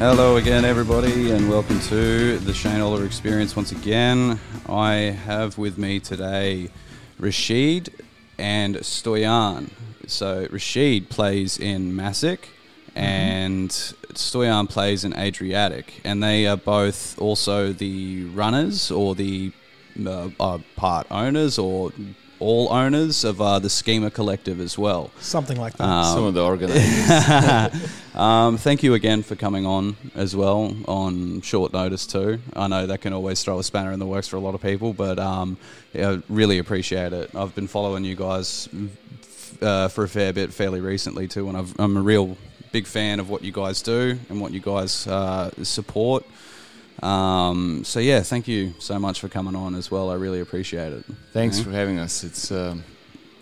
Hello again, everybody, and welcome to the Shane Oliver Experience once again. I have with me today Rashid and Stoyan. So, Rashid plays in Massic, and Stoyan plays in Adriatic, and they are both also the runners or the uh, uh, part owners or all owners of uh, the Schema Collective as well. Something like that. Um, Some of the organizers. um, thank you again for coming on as well on short notice too. I know that can always throw a spanner in the works for a lot of people, but um, yeah, really appreciate it. I've been following you guys uh, for a fair bit fairly recently too, and I've, I'm a real big fan of what you guys do and what you guys uh, support. Um, so yeah, thank you so much for coming on as well. I really appreciate it. Thanks Yeah. for having us. It's um,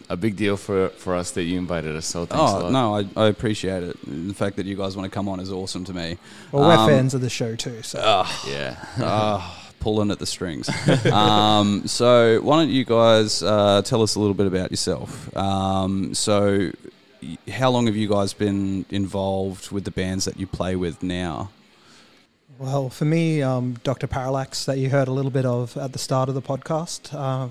a big deal for for us that you invited us. So thanks a Oh lot. no, I, I appreciate it. The fact that you guys want to come on is awesome to me. well, we're um, fans of the show too. So Yeah. Ah, pulling at the strings. um, so, why don't you guys uh, tell us a little bit about yourself? Um, so, y- how long have you guys been involved with the bands that you play with now? Well, for me, um, Dr. Parallax, that you heard a little bit of at the start of the podcast, uh,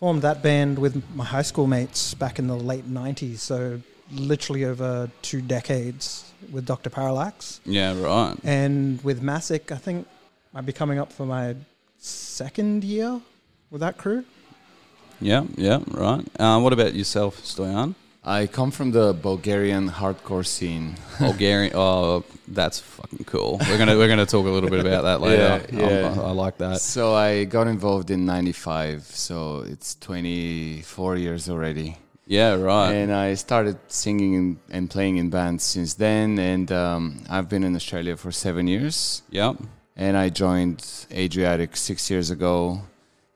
formed that band with my high school mates back in the late 90s. So, literally over two decades with Dr. Parallax. Yeah, right. And with Massic, I think I'd be coming up for my second year with that crew. Yeah, yeah, right. Uh, what about yourself, Stoyan? I come from the Bulgarian hardcore scene. Bulgarian. Oh, that's fucking cool. We're gonna we're gonna talk a little bit about that later. Yeah, yeah. I, I like that. So I got involved in '95. So it's 24 years already. Yeah, right. And I started singing and- and playing in bands since then. And um, I've been in Australia for seven years. Yep. and I joined Adriatic six years ago,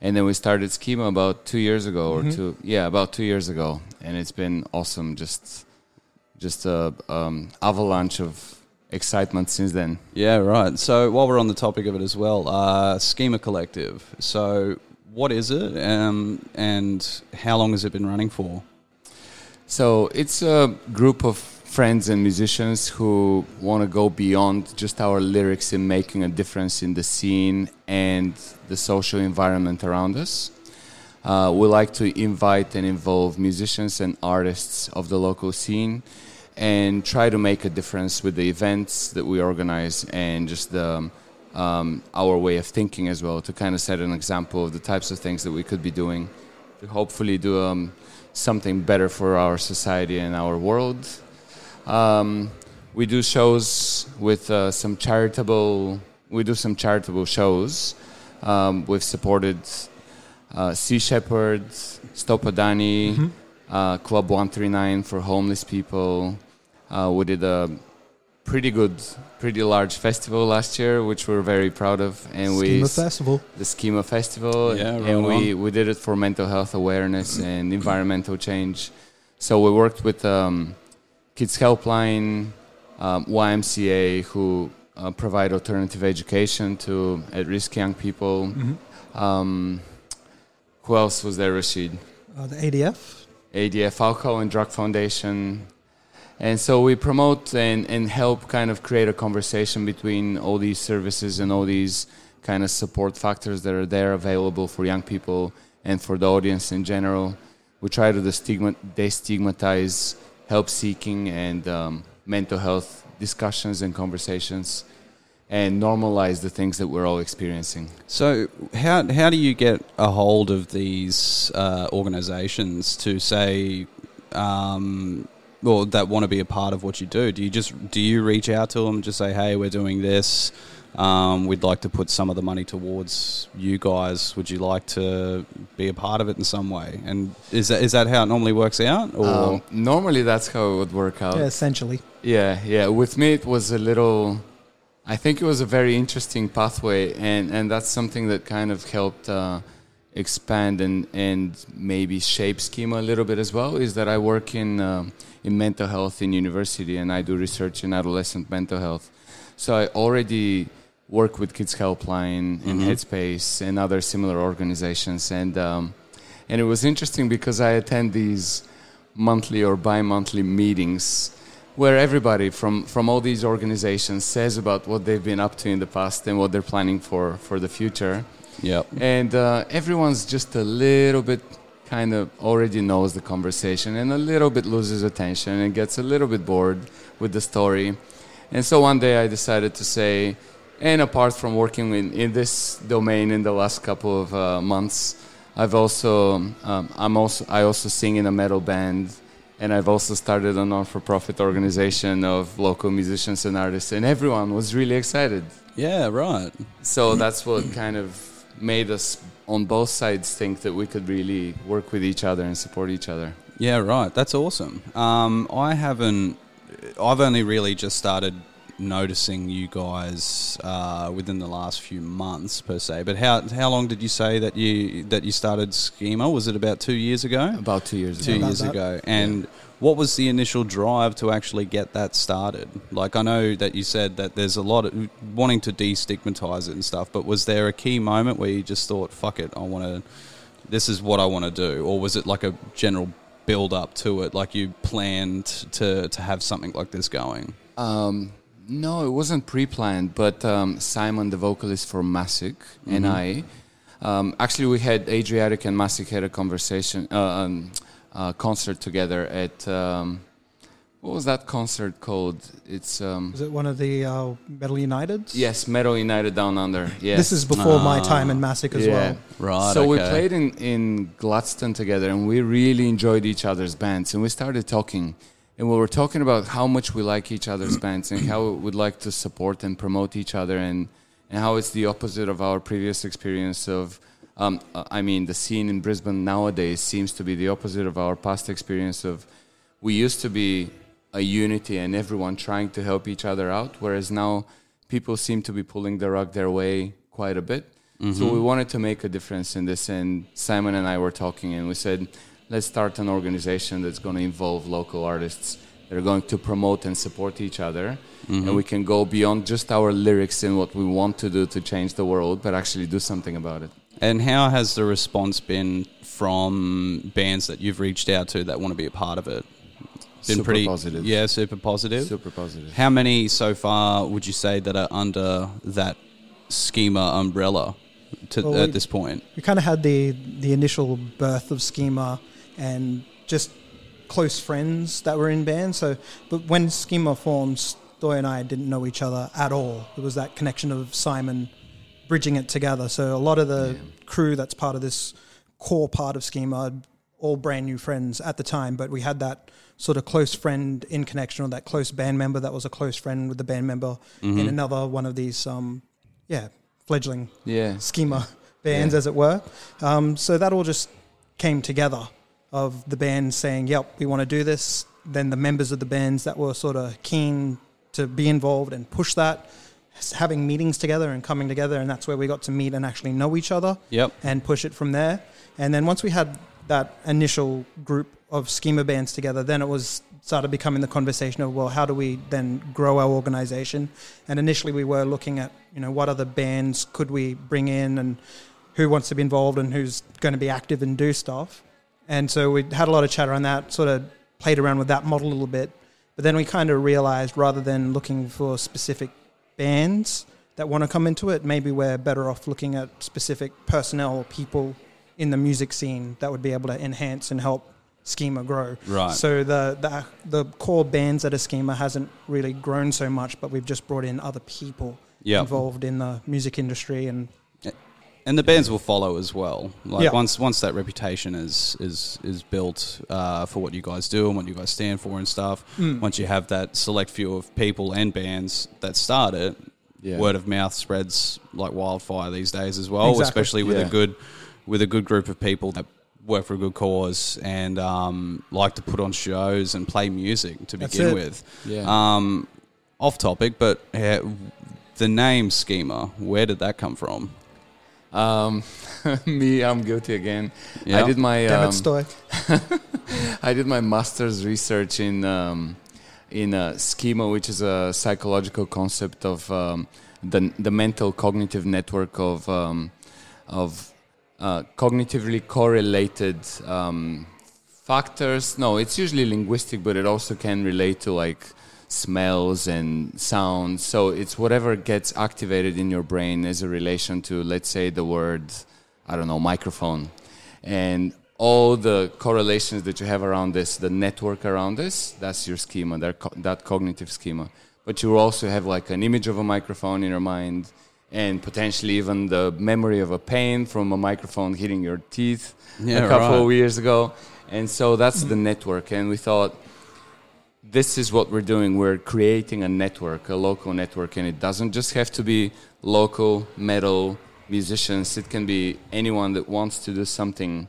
and then we started Schema about two years ago or two, yeah, about two years ago, and it's been awesome. Just, just a um, avalanche of excitement since then. Yeah, right. So while we're on the topic of it as well, uh, Schema Collective. So what is it, um, and how long has it been running for? So it's a group of friends and musicians who want to go beyond just our lyrics in making a difference in the scene and the social environment around us. Uh, we like to invite and involve musicians and artists of the local scene and try to make a difference with the events that we organize and just the, um, our way of thinking as well to kind of set an example of the types of things that we could be doing to hopefully do um, something better for our society and our world. Um, we do shows with uh, some charitable. We do some charitable shows. Um, we've supported uh, Sea Shepherd, Stop Adani, uh, Club One Three Nine for homeless people. Uh, we did a pretty good, pretty large festival last year, which we're very proud of, and we Schema Festival. the Schema Festival, Yeah, right and we, on. we did it for mental health awareness and environmental change. So we worked with um, Kids Helpline, um, YMCA, who uh, provide alternative education to at-risk young people. Um, who else was there, Rashid? Uh, the ADF. ADF Alcohol and Drug Foundation. And so we promote and, and help kind of create a conversation between all these services and all these kind of support factors that are there available for young people and for the audience in general. We try to destigma- destigmatize help seeking and um, mental health discussions and conversations and normalize the things that we're all experiencing. So, how how do you get a hold of these uh, organisations to say, um, or that want to be a part of what you do? Do you just do you reach out to them just say, "Hey, we're doing this. Um, we'd like to put some of the money towards you guys. Would you like to be a part of it in some way?" And is that is that how it normally works out? Or Um, normally, that's how it would work out. Yeah, essentially. Yeah, yeah. With me, it was a little. I think it was a very interesting pathway, and and that's something that kind of helped uh, expand and and maybe shape schema a little bit as well. Is that I work in um in mental health in university, and I do research in adolescent mental health. So I already work with Kids Helpline and Headspace and other similar organizations, and um, and it was interesting because I attend these monthly or bi-monthly meetings where everybody from, from all these organizations says about what they've been up to in the past and what they're planning for, for the future. Yep. And uh, everyone's just a little bit kind of already knows the conversation and a little bit loses attention and gets a little bit bored with the story. And so one day I decided to say, and apart from working in, in this domain in the last couple of uh, months, I've also um, I'm also I also sing in a metal band, and I've also started a non-for-profit organization of local musicians and artists, and everyone was really excited. Yeah, right. So that's what kind of made us on both sides think that we could really work with each other and support each other. Yeah, right. That's awesome. Um, I haven't. I've only really just started noticing you guys uh, within the last few months per se. But how how long did you say that you that you started Schema? Was it about two years ago? About two years two ago. years that. ago. And what was the initial drive to actually get that started? Like I know that you said that there's a lot of wanting to destigmatize it and stuff, but was there a key moment where you just thought, "Fuck it, I want to. This is what I want to do," or was it like a general build up to it, like you planned to to have something like this going? Um, no, it wasn't pre-planned, but um, Simon, the vocalist for Massic, and I, um, actually, we had Adriatic and Massic had a conversation, uh, um, uh, concert together at um, what was that concert called? It's um, Was it one of the uh, Metal Uniteds? yes, Metal United Down Under. Yes, This is before my time in Massic as well. Right, So we played in, in Gladstone together and we really enjoyed each other's bands and we started talking and we were talking about how much we like each other's bands and how we'd like to support and promote each other and, and how it's the opposite of our previous experience of um, I mean the scene in Brisbane nowadays seems to be the opposite of our past experience of we used to be a unity and everyone trying to help each other out whereas now people seem to be pulling the rug their way quite a bit. So we wanted to make a difference in this and simon and i were talking and we said let's start an organization that's going to involve local artists that are going to promote and support each other and mm-hmm. we can go beyond just our lyrics and what we want to do to change the world but actually do something about it And how has the response been from bands that you've reached out to that want to be a part of it? Been Super pretty positive. Yeah, super positive. super positive How many so far would you say that are under that schema umbrella to, Well, at we- this point? We kind of had the the initial birth of Schema and just close friends that were in bands. So, but when Schema formed, Stoy and I didn't know each other at all. It was that connection of Simon bridging it together. So a lot of the crew that's part of this core part of Schema all brand new friends at the time, but we had that sort of close friend in connection or that close band member that was a close friend with the band member in another one of these um yeah, fledgling yeah schema bands, Yeah. as it were. Um, so that all just came together of the band saying, "Yep, we want to do this." Then the members of the bands that were sort of keen to be involved and push that, having meetings together and coming together, and that's where we got to meet and actually know each other Yep. and push it from there. And then once we had that initial group of schema bands together, then it was started becoming the conversation of well, how do we then grow our organization? And initially we were looking at you know what other bands could we bring in and who wants to be involved and who's going to be active and do stuff. And so we had a lot of chat around that, sort of played around with that model a little bit. But then we kind of realized rather than looking for specific bands that want to come into it, maybe we're better off looking at specific personnel or people in the music scene that would be able to enhance and help Schema grow. Right. So the, the the core bands at a Schema hasn't really grown so much, but we've just brought in other people Yep. involved in the music industry and and the bands will follow as well. Like Yeah. once once that reputation is is is built uh, for what you guys do and what you guys stand for and stuff. Mm. Once you have that select few of people and bands that start it, Yeah. word of mouth spreads like wildfire these days as well. Exactly. Especially with Yeah. a good with a good group of people that work for a good cause and um, like to put on shows and play music to That's begin it. with. Yeah. Um, off topic, but uh, the name Schema, where did that come from? Um, me, I'm guilty again. Yeah. I did my Damn um, it, Stoy. I did my master's research in um, in uh, schema, which is a psychological concept of um, the the mental cognitive network of um, of uh, cognitively correlated um, factors. No, it's usually linguistic, but it also can relate to like smells and sounds. So it's whatever gets activated in your brain as a relation to, let's say, the word, I don't know, microphone. And all the correlations that you have around this, the network around this, that's your schema, that, co- that cognitive schema. But you also have like an image of a microphone in your mind and potentially even the memory of a pain from a microphone hitting your teeth Yeah, a couple right. of years ago. And so that's the network. And we thought, this is what we're doing. We're creating a network, a local network, and it doesn't just have to be local metal musicians. It can be anyone that wants to do something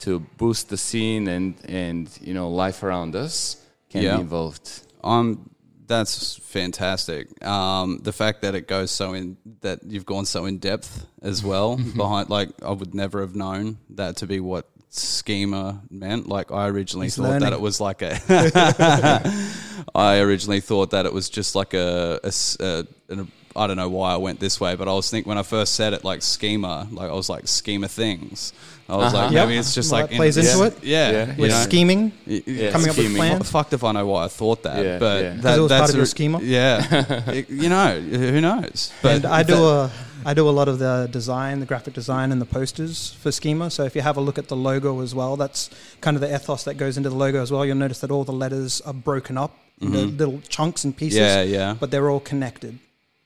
to boost the scene and and you know life around us can Yeah. be involved. Um, that's fantastic. Um, the fact that it goes so in that you've gone so in depth as well behind, like I would never have known that to be what schema meant. Like I originally He's thought that it was like a. I originally thought that it was just like a, a s- a- an- I don't know why I went this way, but I was thinking when I first said it, like schema, like I was like schema things. I was like, Yep. maybe it's just Well, like that plays into yeah, it. Yeah, Yeah. you With know. scheming, Yeah, coming up with scheming. plans. What fucked if I know why I thought that, Yeah, but yeah. that, 'Cause it was that's part of a- your schema? Yeah, It- you know, who knows? But and I do that- a I do a lot of the design, the graphic design, and the posters for Schema. So if you have a look at the logo as well, that's kind of the ethos that goes into the logo as well. You'll notice that all the letters are broken up into Mhm. little chunks and pieces, yeah, yeah. but they're all connected.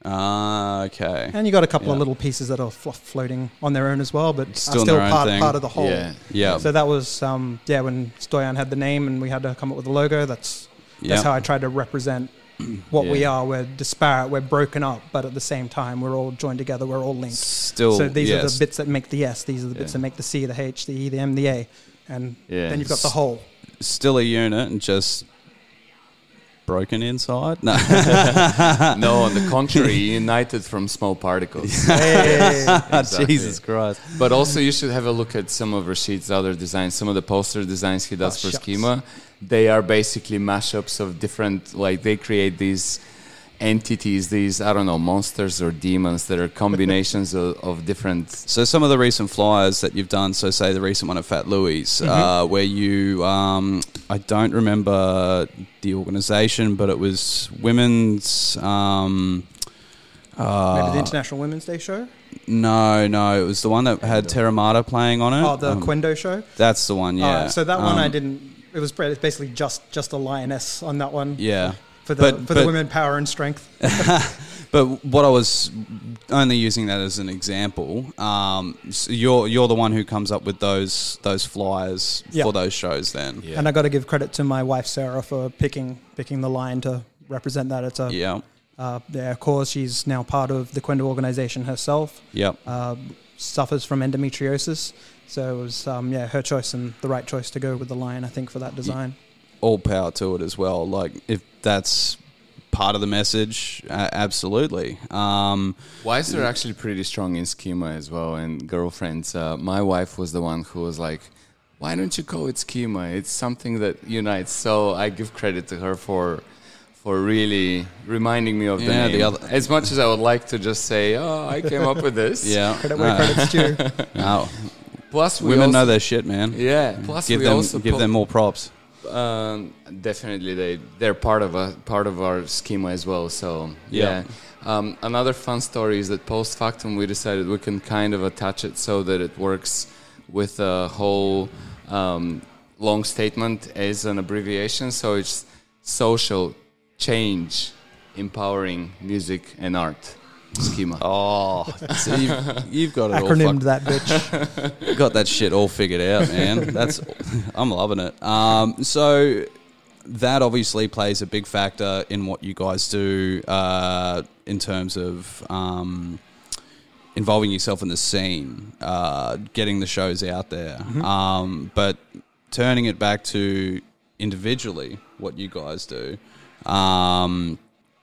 Ah, okay. And you got a couple of little pieces that are fl- floating on their own as well, but Still are still part thing. part of the whole. Yeah. Yeah, So that was um, yeah when Stoyan had the name and we had to come up with a logo. That's yeah. that's how I tried to represent what we are. We're disparate, we're broken up, but at the same time we're all joined together. We're all linked. Still, so these are the bits that make the S. These are the bits Yeah. that make the C, the H, the E, the M, the A, and Yeah. then you've got the whole. still a unit and just broken inside. No, no, on the contrary, united from small particles. Hey. Exactly. Jesus Christ. But also, you should have a look at some of Rashid's other designs. Some of the poster designs he does Oh, for shucks. Schema, they are basically mashups of different. Like they create these entities, these I don't know, monsters or demons that are combinations of, of different. So some of the recent flyers that you've done, so say the recent one at Fat Louis, Mm-hmm. uh, where you, um, I don't remember the organisation, but it was women's. Um, uh, Maybe the International Women's Day show. no, no, it was the one that had Terramata playing on it. Oh, the Um, QENDO show. That's the one, yeah. Uh, so that one I Um, didn't. It was basically just just a lioness on that one. Yeah. For the But- for but- the women power and strength. But what I was only using that as an example, um, so you're you're the one who comes up with those those flyers Yeah. for those shows. Then, Yeah. And I got to give credit to my wife Sarah for picking picking the line to represent that. It's a yeah, uh, yeah, cause. She's now part of the QENDO organization herself. yep, Uh, suffers from endometriosis, so it was um, yeah her choice and the right choice to go with the lion, I think for that design. All power to it as well. Like if that's part of the message, uh, absolutely. Um, Wives are actually pretty strong in schema as well, and girlfriends. Uh, my wife was the one who was like, "Why don't you call it schema? It's something that unites." So I give credit to her for for really reminding me of the Yeah, name. the other- as much as I would like to just say, "Oh, I came up with this." yeah, Credit where no, credit's due. no. Plus, we women also, know their shit, man. Yeah. Plus, give we them also give po- them more props. Um, definitely, they they're part of a part of our schema as well. So Yeah. yeah. Um, another fun story is that post factum we decided we can kind of attach it so that it works with a whole um, long statement as an abbreviation. So it's social change, empowering music and art. Schema. Oh, so you've, you've got it Acronymed all that bitch. got that shit all figured out, man. That's I'm loving it. Um, so that obviously plays a big factor in what you guys do uh, in terms of um, involving yourself in the scene, uh, getting the shows out there. Um, but turning it back to individually, what you guys do. Um,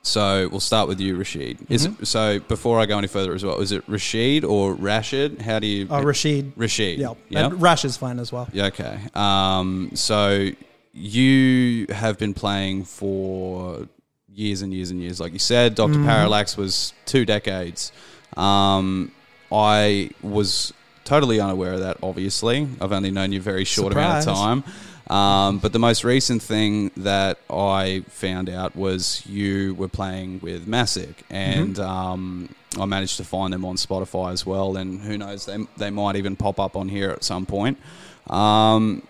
so we'll start with you, Rashid. Is it, so before I go any further as well, is it Rashid or Rashid? How do you? Uh, Rashid. Rashid. Yeah. Yeah. And Rash is fine as well. Yeah, okay. Um, so you have been playing for years and years and years, like you said. Doctor Parallax was two decades. Um, I was totally unaware of that. Obviously, I've only known you a very short amount of time. Um, but the most recent thing that I found out was you were playing with Massic, and um, I managed to find them on Spotify as well. And who knows, they they might even pop up on here at some point. Um,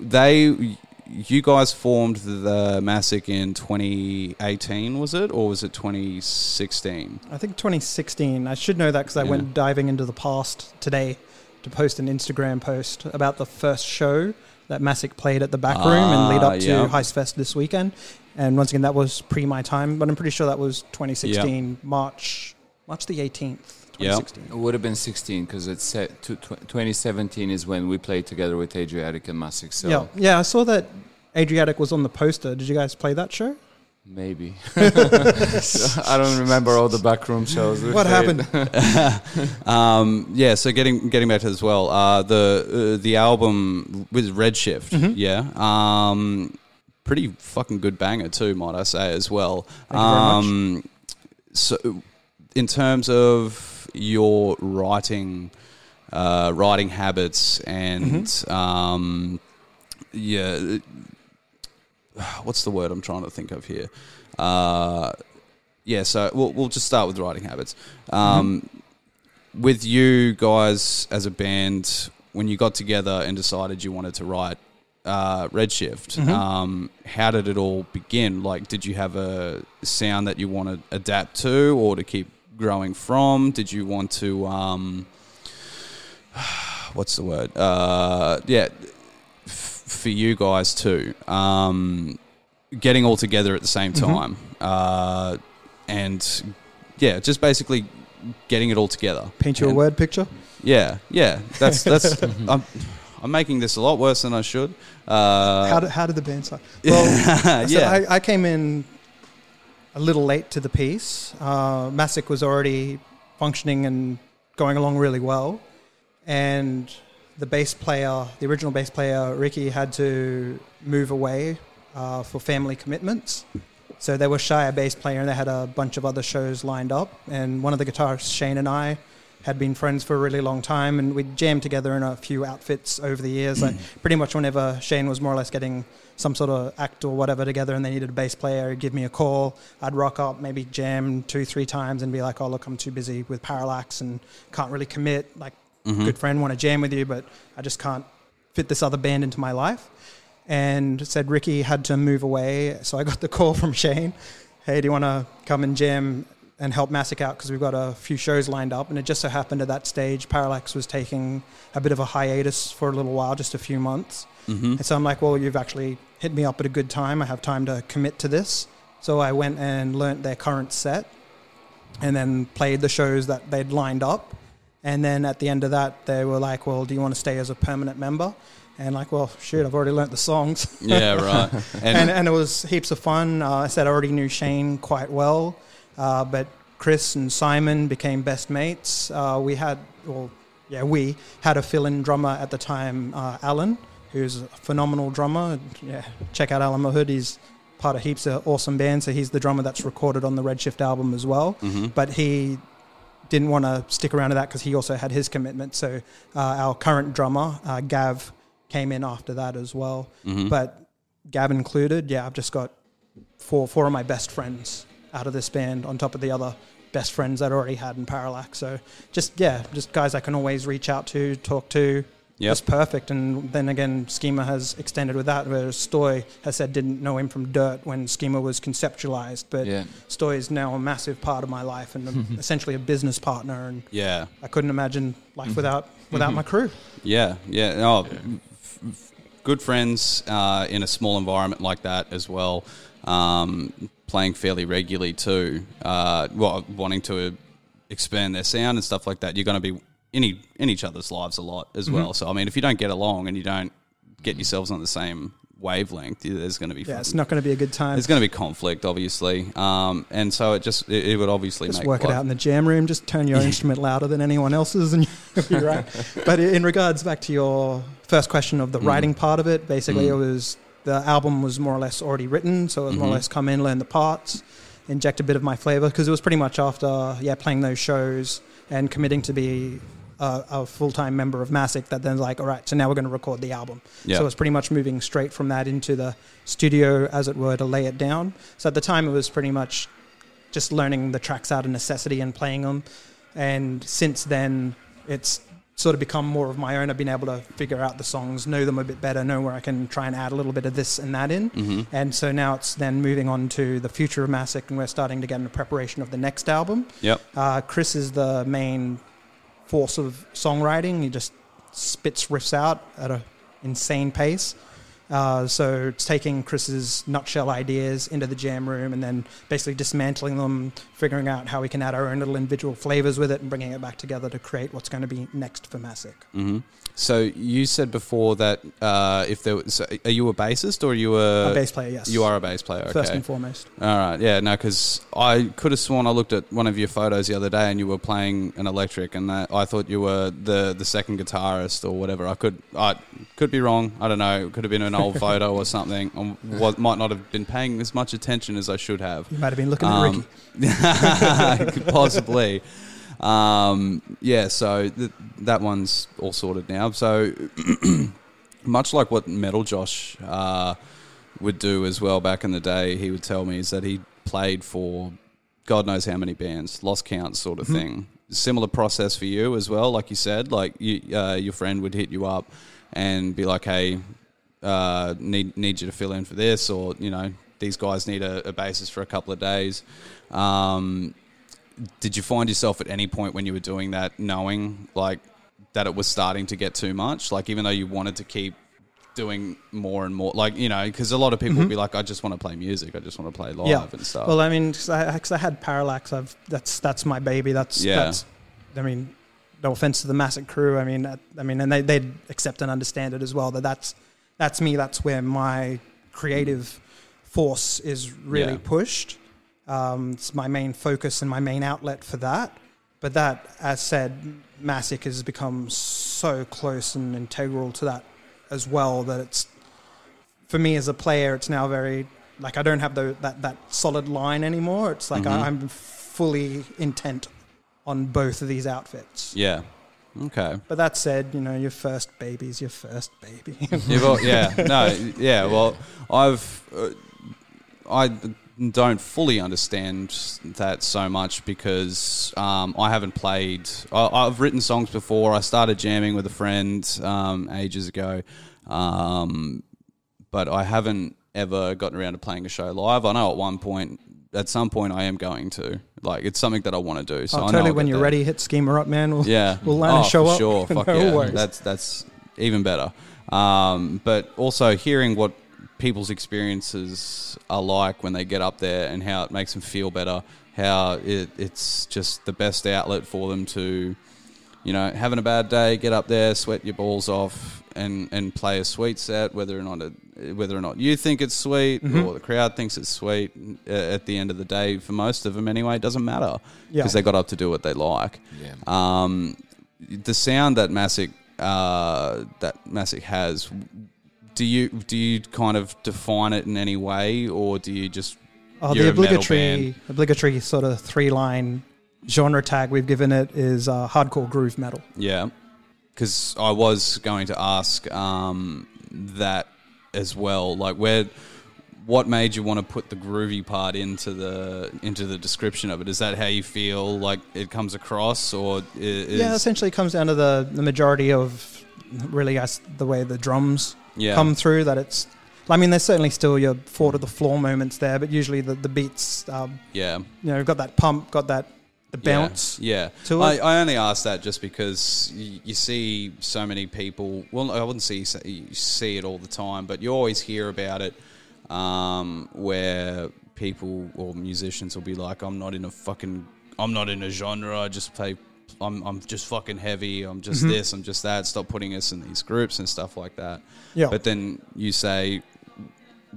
they, you guys formed the Massic in 2018, was it, or was it 2016? I think 2016. I should know that because I Yeah. went diving into the past today to post an Instagram post about the first show that Massic played at the back room and lead Ah, up to yeah. Heist Fest this weekend. And once again, that was pre my time, but I'm pretty sure that was 2016 March March the 18th. Yeah. 2016. It would have been 16 because it's set to tw- 2017 is when we played together with Adriatic and Massic. So Yeah, yeah. I saw that Adriatic was on the poster. Did you guys play that show? Maybe. I don't remember all the backroom shows. What happened? Um, yeah, so getting getting back to this as well, uh, the uh, the album with Redshift, Mm-hmm. yeah, um, pretty fucking good banger too, might I say as well. Thank you very much. um, So, in terms of your writing, uh, writing habits, and Mm-hmm. um, yeah, what's the word I'm trying to think of here? Uh, yeah, so we'll, we'll just start with writing habits. Um, With you guys as a band, when you got together and decided you wanted to write uh, Redshift, um, how did it all begin? Like, did you have a sound that you want to adapt to or to keep growing from? Did you want to, um, what's the word? Uh, yeah, for you guys too. Um, getting all together at the same time. Uh, and yeah, just basically getting it all together. Paint you a word picture. Yeah, yeah. That's that's. I'm, I'm making this a lot worse than I should. Uh, how, did, how did the band start? Well, so yeah. I, I came in a little late to the piece. Uh, Massic was already functioning and going along really well, and the bass player, the original bass player Ricky, had to move away uh, for family commitments. So they were shy a bass player, and they had a bunch of other shows lined up. And one of the guitarists, Shane, and I had been friends for a really long time, and we'd jammed together in a few outfits over the years. like pretty much whenever Shane was more or less getting some sort of act or whatever together, and they needed a bass player, he'd give me a call. I'd rock up, maybe jam two, three times, and be like, "Oh, look, I'm too busy with Parallax and can't really commit." Like, good friend, want to jam with you, but I just can't fit this other band into my life. And said Ricky had to move away, so I got the call from Shane. Hey, do you want to come and jam and help Massic out because we've got a few shows lined up. And it just so happened at that stage, Parallax was taking a bit of a hiatus for a little while, just a few months. Mm-hmm. And so I'm like, well, you've actually hit me up at a good time. I have time to commit to this. So I went and learnt their current set and then played the shows that they'd lined up. And then at the end of that, they were like, well, do you want to stay as a permanent member? And like, well, shoot, I've already learnt the songs. Yeah, right. And, and, and it was heaps of fun. Uh, I said I already knew Shane quite well, uh, but Chris and Simon became best mates. Uh, we had, well, yeah, we had a fill-in drummer at the time, uh, Alan, who's a phenomenal drummer. Yeah, check out Alan Mahood. He's part of heaps of awesome bands. So he's the drummer that's recorded on the Redshift album as well. But he didn't want to stick around to that because he also had his commitment. So uh, our current drummer, uh, Gav, came in after that as well. But Gav included, yeah, I've just got four four of my best friends out of this band on top of the other best friends that I already had in Parallax. So just yeah, just guys I can always reach out to, talk to. Yep. just perfect. And then again, Schema has extended with that, where Stoy has said didn't know him from dirt when Schema was conceptualized, but Yeah. Stoy is now a massive part of my life and a- essentially a business partner. And Yeah. I couldn't imagine life without without my crew. Yeah, yeah. Oh, f- f- good friends uh, in a small environment like that as well, um, playing fairly regularly too. Uh, well, wanting to expand their sound and stuff like that. You're going to be in, e- in each other's lives a lot as well. So I mean, if you don't get along and you don't get yourselves on the same wavelength, there's going to be Yeah, it's not going to be a good time. there's going to be conflict, obviously, um, and so it just it, it would obviously Just make work it out in the jam room. Just turn your instrument louder than anyone else's, and you'll be right. But in regards back to your first question of the Mm. writing part of it, basically it was the album was more or less already written, so it was more Mm-hmm. or less come in, learn the parts, inject a bit of my flavor because it was pretty much after yeah playing those shows and committing to be a, a full time member of Massic that then like all right, so now we're going to record the album. Yeah. So it's pretty much moving straight from that into the studio, as it were, to lay it down. So at the time, it was pretty much just learning the tracks out of necessity and playing them. And since then, it's sort of become more of my own. I've been able to figure out the songs, know them a bit better, know where I can try and add a little bit of this and that in. Mhm. And so now it's then moving on to the future of Massic, and we're starting to get into preparation of the next album. Yep. Uh, Chris is the main force of songwriting. He just spits riffs out at an insane pace. Uh, so it's taking Chris's nutshell ideas into the jam room and then basically dismantling them, figuring out how we can add our own little individual flavors with it, and bringing it back together to create what's going to be next for Massic. hmm So you said before that uh, if there was, so are you a bassist or are you a, a bass player, yes. You are a bass player. Okay. First and foremost. All right. Yeah. No, because I could have sworn I looked at one of your photos the other day and you were playing an electric, and that I thought you were the the second guitarist or whatever. I could I could be wrong. I don't know. It could have been an old photo or something. I was, might not have been paying as much attention as I should have. You might have been looking at Um, Ricky. possibly. Um, yeah, so th- that one's all sorted now. So much like what Metal Josh uh, would do as well back in the day, he would tell me is that he played for God knows how many bands, lost count sort of thing. Similar process for you as well, like you said. Like you, uh, your friend would hit you up and be like, "Hey, uh, need need you to fill in for this," or you know, these guys need a, a bassist for a couple of days. Um, did you find yourself at any point when you were doing that, knowing like that it was starting to get too much? Like even though you wanted to keep doing more and more, like you know, because a lot of people would be mm-hmm. like, "I just want to play music. I just want to play live yeah. and stuff." Well, I mean because I had Parallax. I've that's that's my baby. That's Yeah. That's, I mean, no offense to the Massic crew. I mean, I, I mean, and they they accept and understand it as well. That that's that's me. That's where my creative force is really Yeah. pushed. Um, it's my main focus and my main outlet for that. But that, as said, Massic has become so close and integral to that as well that it's for me as a player, it's now very like I don't have the, that that solid line anymore. It's like Mhm. I, I'm fully intent on both of these outfits. yeah. Okay. But that said, you know, your first baby's your first baby. Yeah, well, yeah, no, yeah. Well, I've uh, I don't fully understand that so much because um, I haven't played. I, I've written songs before. I started jamming with a friend um, ages ago, um, but I haven't ever gotten around to playing a show live. I know at one point, at some point, I am going to. Like, it's something that I want to do. So oh, I know totally. I'll when you're there. ready, hit Schema up, man. We'll, Yeah, we'll line oh, and show up. Sure, fuck no yeah. worries. That's that's even better. Um, but also hearing what people's experiences are like when they get up there and how it makes them feel better, how it, it's just the best outlet for them to, you know, having a bad day, get up there, sweat your balls off, and and play a sweet set, whether or not it, whether or not you think it's sweet Mm-hmm. or the crowd thinks it's sweet. uh, At the end of the day, for most of them anyway, it doesn't matter Yeah. because they got up to do what they like. Yeah. Um, the sound that Massic uh, that Massic has, do you do you kind of define it in any way, or do you just Oh, the obligatory, obligatory sort of three line genre tag we've given it is uh, hardcore groove metal. Yeah, because I was going to ask um, that as well. Like, where, what made you want to put the groovy part into the into the description of it? Is that how you feel like it comes across, or is yeah, essentially it comes down to the, the majority of really the way the drums Yeah. come through. That it's. I mean, there's certainly still your four to the floor moments there, but usually the the beats, um, yeah. you know, got that pump, got that the bounce. Yeah. to I, it. I only ask that just because you, you see so many people. Well, I wouldn't see you see it all the time, but you always hear about it um, where people or musicians will be like, "I'm not in a fucking, I'm not in a genre. I just play." I'm, I'm just fucking heavy. I'm just Mm-hmm. this. I'm just that. Stop putting us in these groups and stuff like that. Yeah. But then you say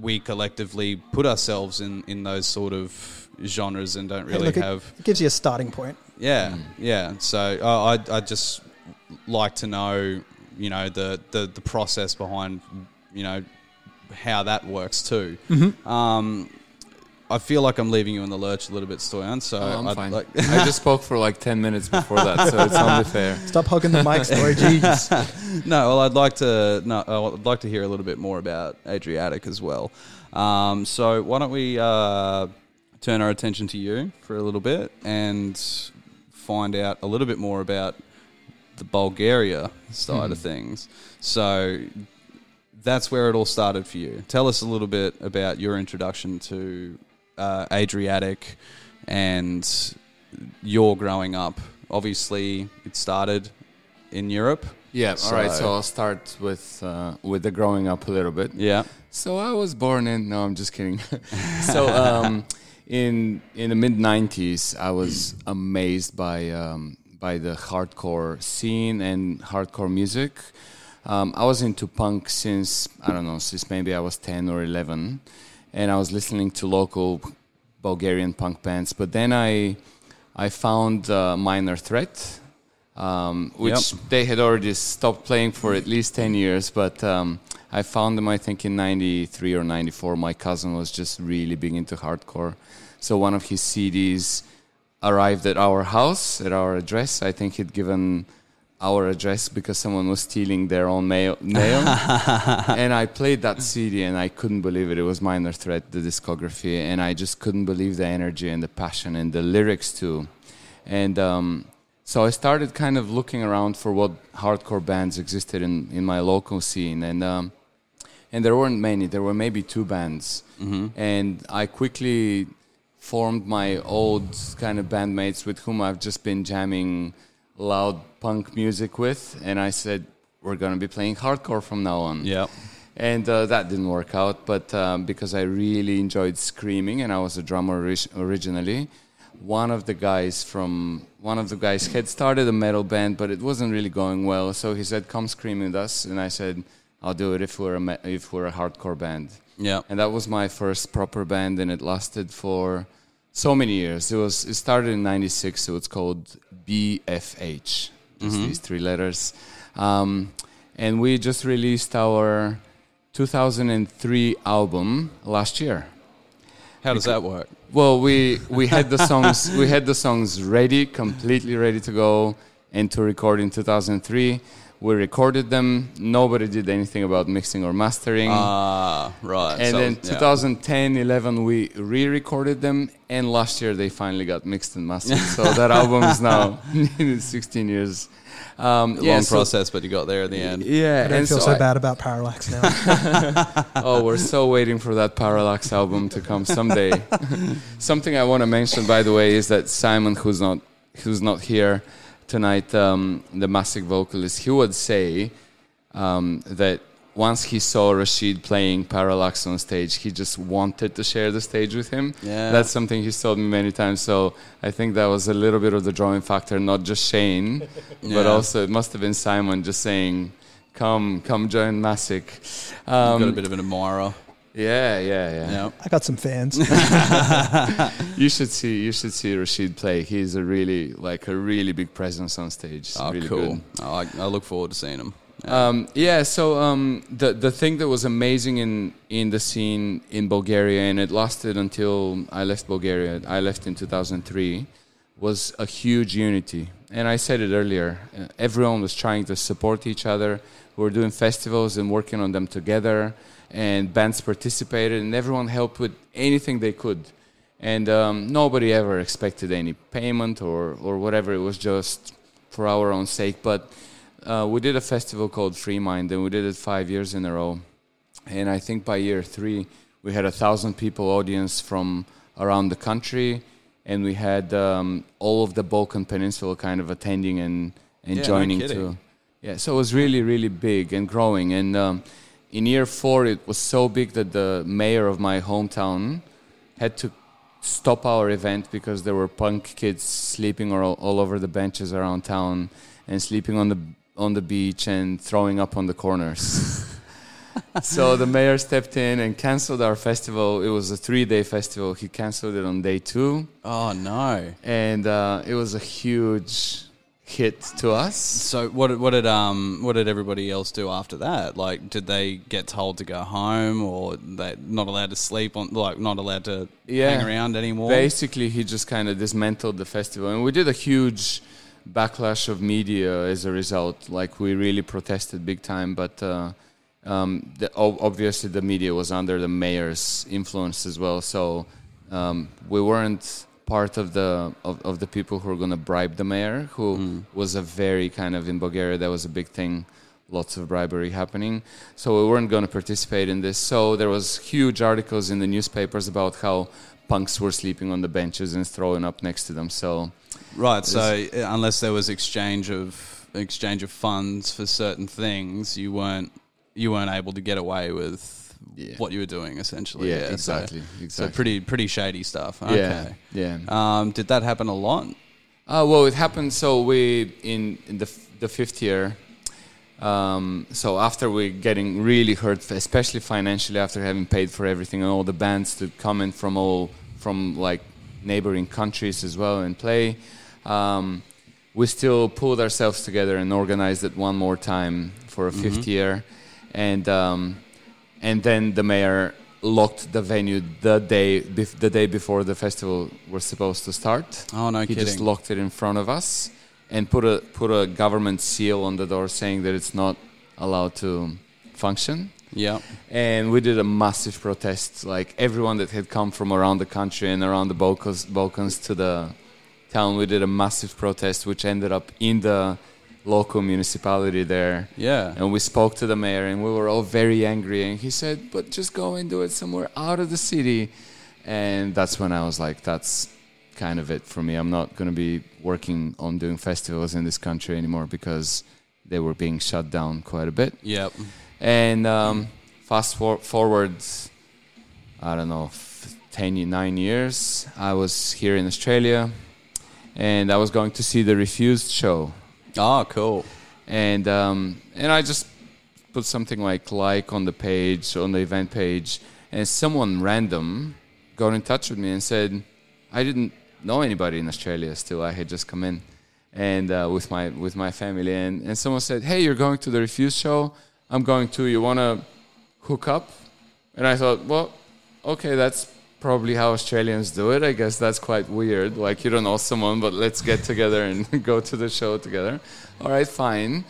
we collectively put ourselves in, in those sort of genres and don't Hey, really look, have It gives you a starting point. yeah, yeah. So I I I just like to know, you know, the the, the process behind, you know, how that works too. Mm-hmm. Um, I feel like I'm leaving you in the lurch a little bit, Stoyan. So Oh, I'm I'd fine. like- I just spoke for like 10 minutes before that, so it's only fair. Stop hugging the mic, story. Jeez. no, well, I'd like to no, I'd like to hear a little bit more about Adriatic as well. Um, so why don't we uh, turn our attention to you for a little bit and find out a little bit more about the Bulgaria side of things. So that's where it all started for you. Tell us a little bit about your introduction to uh, Adriatic and your growing up. Obviously, it started in Europe. Yeah, all right, So- so I'll start with, uh, with the growing up a little bit. Yeah. So I was born in. No, I'm just kidding. so um, in in the mid '90s, I was amazed by um, by the hardcore scene and hardcore music. Um, I was into punk since I don't know, since maybe I was 10 or 11, and I was listening to local Bulgarian punk bands. But then I I found uh, Minor Threat, um, which Yep. they had already stopped playing for at least 10 years. But um, I found them, I think, in 93 or 94. My cousin was just really big into hardcore. So one of his CDs arrived at our house, at our address. I think he'd given our address because someone was stealing their own mail. mail. and I played that CD and I couldn't believe it. It was Minor Threat, the discography, and I just couldn't believe the energy and the passion and the lyrics too. And um, so I started kind of looking around for what hardcore bands existed in, in my local scene, and um, and there weren't many. There were maybe two bands, and I quickly formed my old kind of bandmates with whom I've just been jamming loud punk music with, and I said we're gonna be playing hardcore from now on. Yeah. And uh, that didn't work out, but um, because I really enjoyed screaming, and I was a drummer orig- originally, one of the guys from one of the guys had started a metal band, but it wasn't really going well. So he said, "Come scream with us," and I said, "I'll do it if we're a me- if we're a hardcore band." Yeah. And that was my first proper band, and it lasted for so many years. It was it started in '96, so it's called BFH, just these three letters. Um, and we just released our 2003 album last year. How does that work? Well, we we had the songs we had the songs ready, completely ready to go, and to record in 2003. We recorded them. Nobody did anything about mixing or mastering. Ah, right. And So, then yeah. 2010, 11, we re-recorded them, and last year they finally got mixed and mastered. so that album is now 16 years. Um, long so- process, but you got there in the end. Yeah, I don't and feel so so I- bad about Parallax now. oh, we're so waiting for that Parallax album to come someday. Something I want to mention, by the way, is that Simon, who's not who's not here tonight, um, the Massic vocalist, he would say um, that once he saw Rashid playing Parallax on stage, he just wanted to share the stage with him. Yeah. That's something he's told me many times. So I think that was a little bit of the drawing factor, not just Shane, but also it must have been Simon just saying, "Come, come join Massic." You've Um, got a bit of an admirer. Yeah, yeah, yeah. Yeah. I got some fans. You should see, you should see Rashid play. He's a really, like, a really big presence on stage. Oh, really cool. good. Oh, I, I look forward to seeing him. Um, yeah, so um, the the thing that was amazing in in the scene in Bulgaria, and it lasted until I left Bulgaria. I left in 2003. Was a huge unity, and I said it earlier. Uh, everyone was trying to support each other. We were doing festivals and working on them together, and bands participated, and everyone helped with anything they could. And um, nobody ever expected any payment or or whatever. It was just for our own sake, but uh, we did a festival called Free Mind, and we did it five years in a row. And I think by year three, we had a thousand people audience from around the country, and we had um, all of the Balkan Peninsula kind of attending and, and Yeah, joining kidding. too. Yeah, so it was really, really big and growing. And um, in year four, it was so big that the mayor of my hometown had to stop our event because there were punk kids sleeping all, all over the benches around town and sleeping on the on the beach and throwing up on the corners. so the mayor stepped in and canceled our festival. It was a three-day festival. He canceled it on day two, Oh no. and uh, it was a huge hit to us. So what did- what did um what did everybody else do after that? Like, did they get told to go home, or they not allowed to sleep on, like not allowed to Yeah. hang around anymore? Basically, he just kind of dismantled the festival, and we did a huge backlash of media as a result. Like we really protested big time, but uh, um, the, obviously the media was under the mayor's influence as well. So um, we weren't part of the of, of the people who were going to bribe the mayor, who was a very kind of in Bulgaria that was a big thing. Lots of bribery happening, so we weren't going to participate in this. So there was huge articles in the newspapers about how punks were sleeping on the benches and throwing up next to them. So Right. So uh, unless there was exchange of exchange of funds for certain things, you weren't you weren't able to get away with Yeah. what you were doing essentially. Yeah, so- exactly, So, exactly. pretty pretty shady stuff. Okay. yeah, yeah. Um, did that happen a lot? Uh, well, it happened. So we in, in the the fifth year. Um, so after we getting really hurt, especially financially, after having paid for everything and all the bands to come in from all from like neighboring countries as well and play, um, we still pulled ourselves together and organized it one more time for a 5th year, and um, and then the mayor locked the venue the day the day before the festival was supposed to start. Oh, no he just locked it in front of us and put a put a government seal on the door saying that it's not allowed to function. Yeah. And we did a massive protest. Like everyone that had come from around the country and around the Balkans, Balkans to the town, we did a massive protest, which ended up in the local municipality there. Yeah. And we spoke to the mayor, and we were all very angry. And he said, "But just go and do it somewhere out of the city." And that's when I was like, "That's kind of it for me. I'm not going to be working on doing festivals in this country anymore because they were being shut down quite a bit." Yep. And um, fast for- forward, I don't know, f- 10, nine years, I was here in Australia and I was going to see the Refused show. Oh, cool. And, um, and I just put something like like on the page, on the event page, and someone random got in touch with me and said, I didn't know anybody in Australia still. I had just come in and uh, with my with my family and, and someone said, Hey, you're going to the Refused show? I'm going to. You wanna hook up? And I thought, well, okay, that's probably how Australians do it. I guess that's quite weird. Like you don't know someone, but let's get together and go to the show together. All right, fine.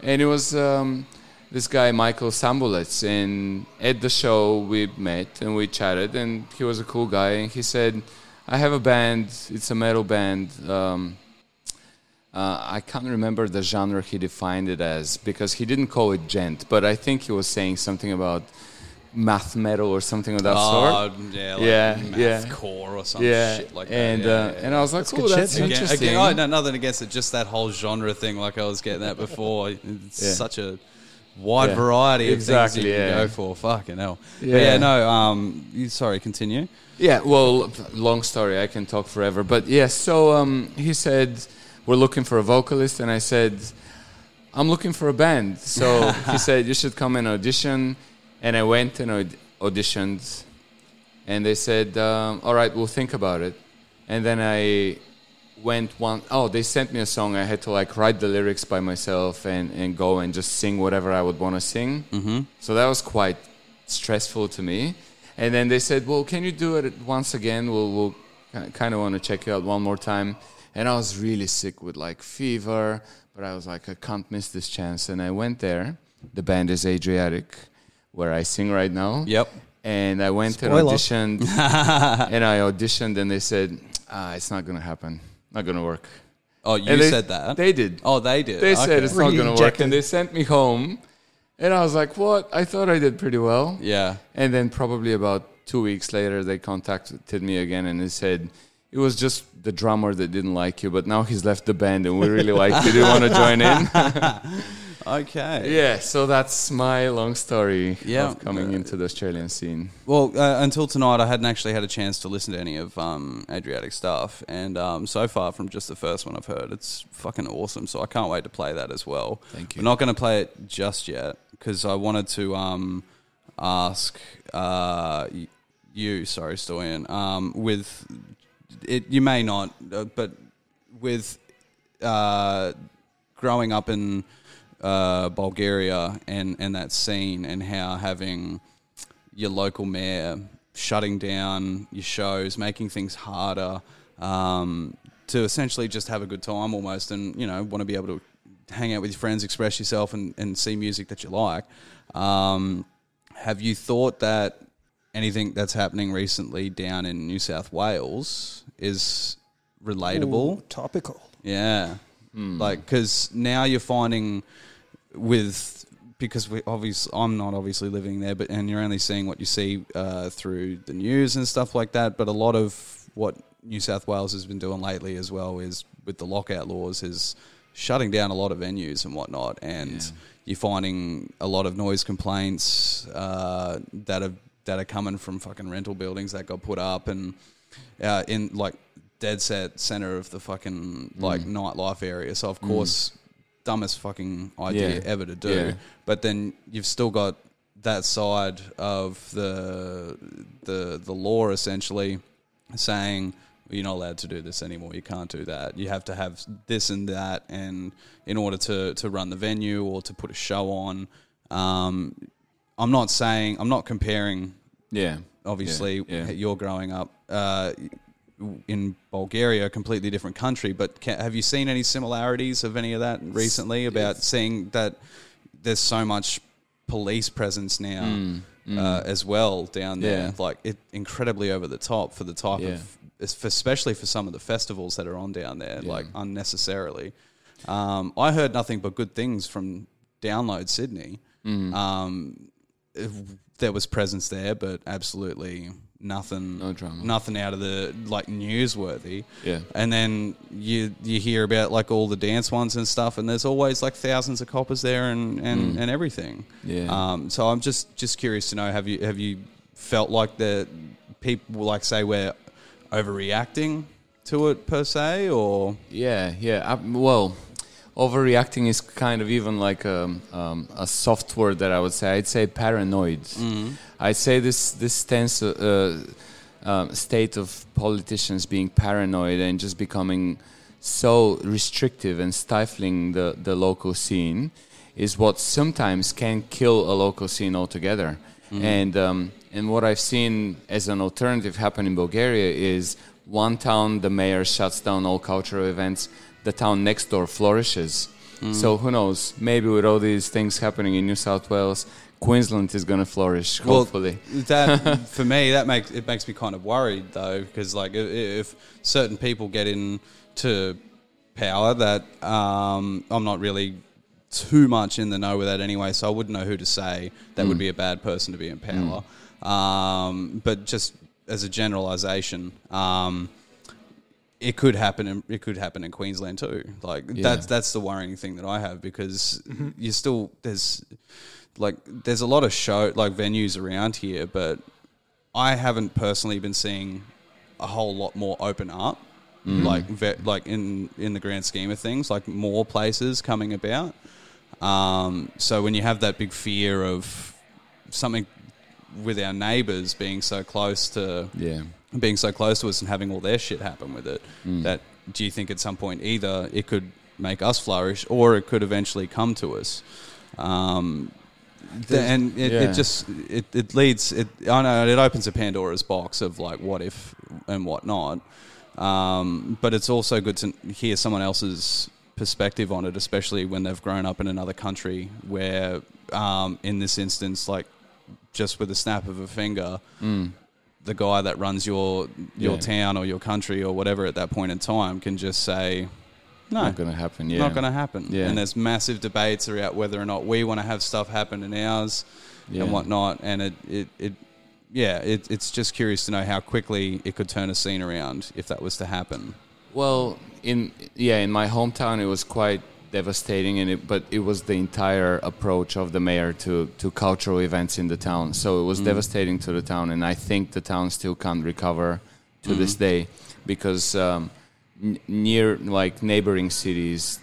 And it was um, this guy Michael Sambulets, and at the show we met and we chatted, and he was a cool guy. And he said, "I have a band. It's a metal band." Um, uh, I can't remember the genre he defined it as because he didn't call it djent, but I think he was saying something about math metal or something of that sort. Oh, yeah, like Yeah, math yeah. core or some Yeah, shit like and that. Yeah, uh, yeah. and I was like, That's "Oh, good that's shit, man. Again, interesting." again, oh, no, nothing against it, just that whole genre thing. Like I was getting that before. It's Yeah. such a wide Yeah. variety of Exactly, things you yeah. can go for. Fucking hell. But Yeah. yeah, no. Um, you, sorry, continue. Yeah, well, long story. I can talk forever. But yes, so um, he said, We're looking for a vocalist. And I said, I'm looking for a band. So he said, You should come and audition. And I went and aud- auditioned. And they said, um, All right, we'll think about it. And then I went one oh they sent me a song. I had to like write the lyrics by myself and, and go and just sing whatever i would want to sing. Mm-hmm. so that was quite stressful to me. And then they said well can you do it once again? We'll, we'll kind of want to check you out one more time. And i was really sick with like fever but i was like i can't miss this chance. And i went there. The band is adriatic where i sing right now Yep. and i went Spoiler. and auditioned and I auditioned, and they said, ah, "It's not going to happen. Not going to work." Oh, you And they- said that. They did. oh, they did. They said Okay. it's not going to work, and they sent me home. And I was like, "What? I thought I did pretty well." Yeah. And then probably about two weeks later, they contacted me again, and they said it was just the drummer that didn't like you, but now he's left the band, and we really like you. Do you want to join in? Okay. yeah. So that's my long story Yeah. of coming into the Australian scene. Well, uh, until tonight, I hadn't actually had a chance to listen to any of um, Adriatic stuff, and um, so far from just the first one I've heard, it's fucking awesome. So I can't wait to play that as well. Thank you. We're not going to play it just yet because I wanted to um, ask uh, you, sorry, Stoyan, um, with it. You may not, uh, but with uh, growing up in uh, Bulgaria and, and that scene and how having your local mayor shutting down your shows, making things harder, um, to essentially just have a good time almost and, you know, want to be able to hang out with your friends, express yourself and, and see music that you like. Um, have you thought that anything that's happening recently down in New South Wales is relatable? Ooh, topical. Yeah, like because now you're finding with because we obviously I'm not obviously living there, but and you're only seeing what you see uh, through the news and stuff like that. But a lot of what New South Wales has been doing lately as well is with the lockout laws is shutting down a lot of venues and whatnot, and you're finding a lot of noise complaints uh, that are that are coming from fucking rental buildings that got put up and uh, in like dead set center of the fucking like nightlife area. So of course, dumbest fucking idea Yeah. ever to do. Yeah. But then you've still got that side of the the the law essentially saying you're not allowed to do this anymore. You can't do that. You have to have this and that, and in order to to run the venue or to put a show on. Um, I'm not saying I'm not comparing Yeah. obviously Yeah, you're growing up uh, in Bulgaria, a completely different country. But ca have you seen any similarities of any of that recently about seeing that there's so much police presence now Uh, as well down there? Mm, Yeah. Like it incredibly over the top for the type Yeah. of, especially for some of the festivals that are on down there, like unnecessarily. Um, I heard nothing but good things from Download Sydney. Mm. Um, there was presence there, but absolutely nothing. No drama. Nothing out of the like newsworthy. Yeah. And then you you hear about like all the dance ones and stuff, and there's always like thousands of coppers there and and, and everything. Mm. Yeah. Um. So I'm just just curious to know have you have you felt like the people like say we're overreacting to it per se or Yeah, yeah. I, well, overreacting is kind of even like a, um, a soft word that I would say. I'd say paranoid. I'd say this this stands uh, um, state of politicians being paranoid and just becoming so restrictive and stifling the, the local scene is what sometimes can kill a local scene altogether. And um, and what I've seen as an alternative happen in Bulgaria is one town the mayor shuts down all cultural events, the town next door flourishes. So who knows? Maybe with all these things happening in New South Wales, Queensland is going to flourish. Hopefully, that for me that makes it makes me kind of worried though because like i- if certain people get into power that um, I'm not really too much in the know with that anyway so I wouldn't know who to say that would be a bad person to be in power um, but just as a generalization um, it could happen. In, it could happen in Queensland too. Like that's that's the worrying thing that I have because you still there's like there's a lot of show like venues around here, but I haven't personally been seeing a whole lot more open up. Like ve- like in in the grand scheme of things, like more places coming about. Um, so when you have that big fear of something with our neighbours being so close to yeah. being so close to us and having all their shit happen with it that do you think at some point either it could make us flourish or it could eventually come to us um, th- and it, yeah. it just it, it leads it I know it opens a Pandora's box of like what if and what not um, but it's also good to hear someone else's perspective on it especially when they've grown up in another country where um, in this instance like just with a snap of a finger the guy that runs your your Yeah. town or your country or whatever at that point in time can just say, No. not going to happen. Yeah, Not going to happen. Yeah. And there's massive debates about whether or not we want to have stuff happen in ours Yeah. and whatnot. And it, it, it yeah, it, it's just curious to know how quickly it could turn a scene around if that was to happen. Well, in yeah, in my hometown, it was quite devastating, and it, but it was the entire approach of the mayor to to cultural events in the town. So it was devastating to the town, and I think the town still can't recover to this day because um, n- near like neighboring cities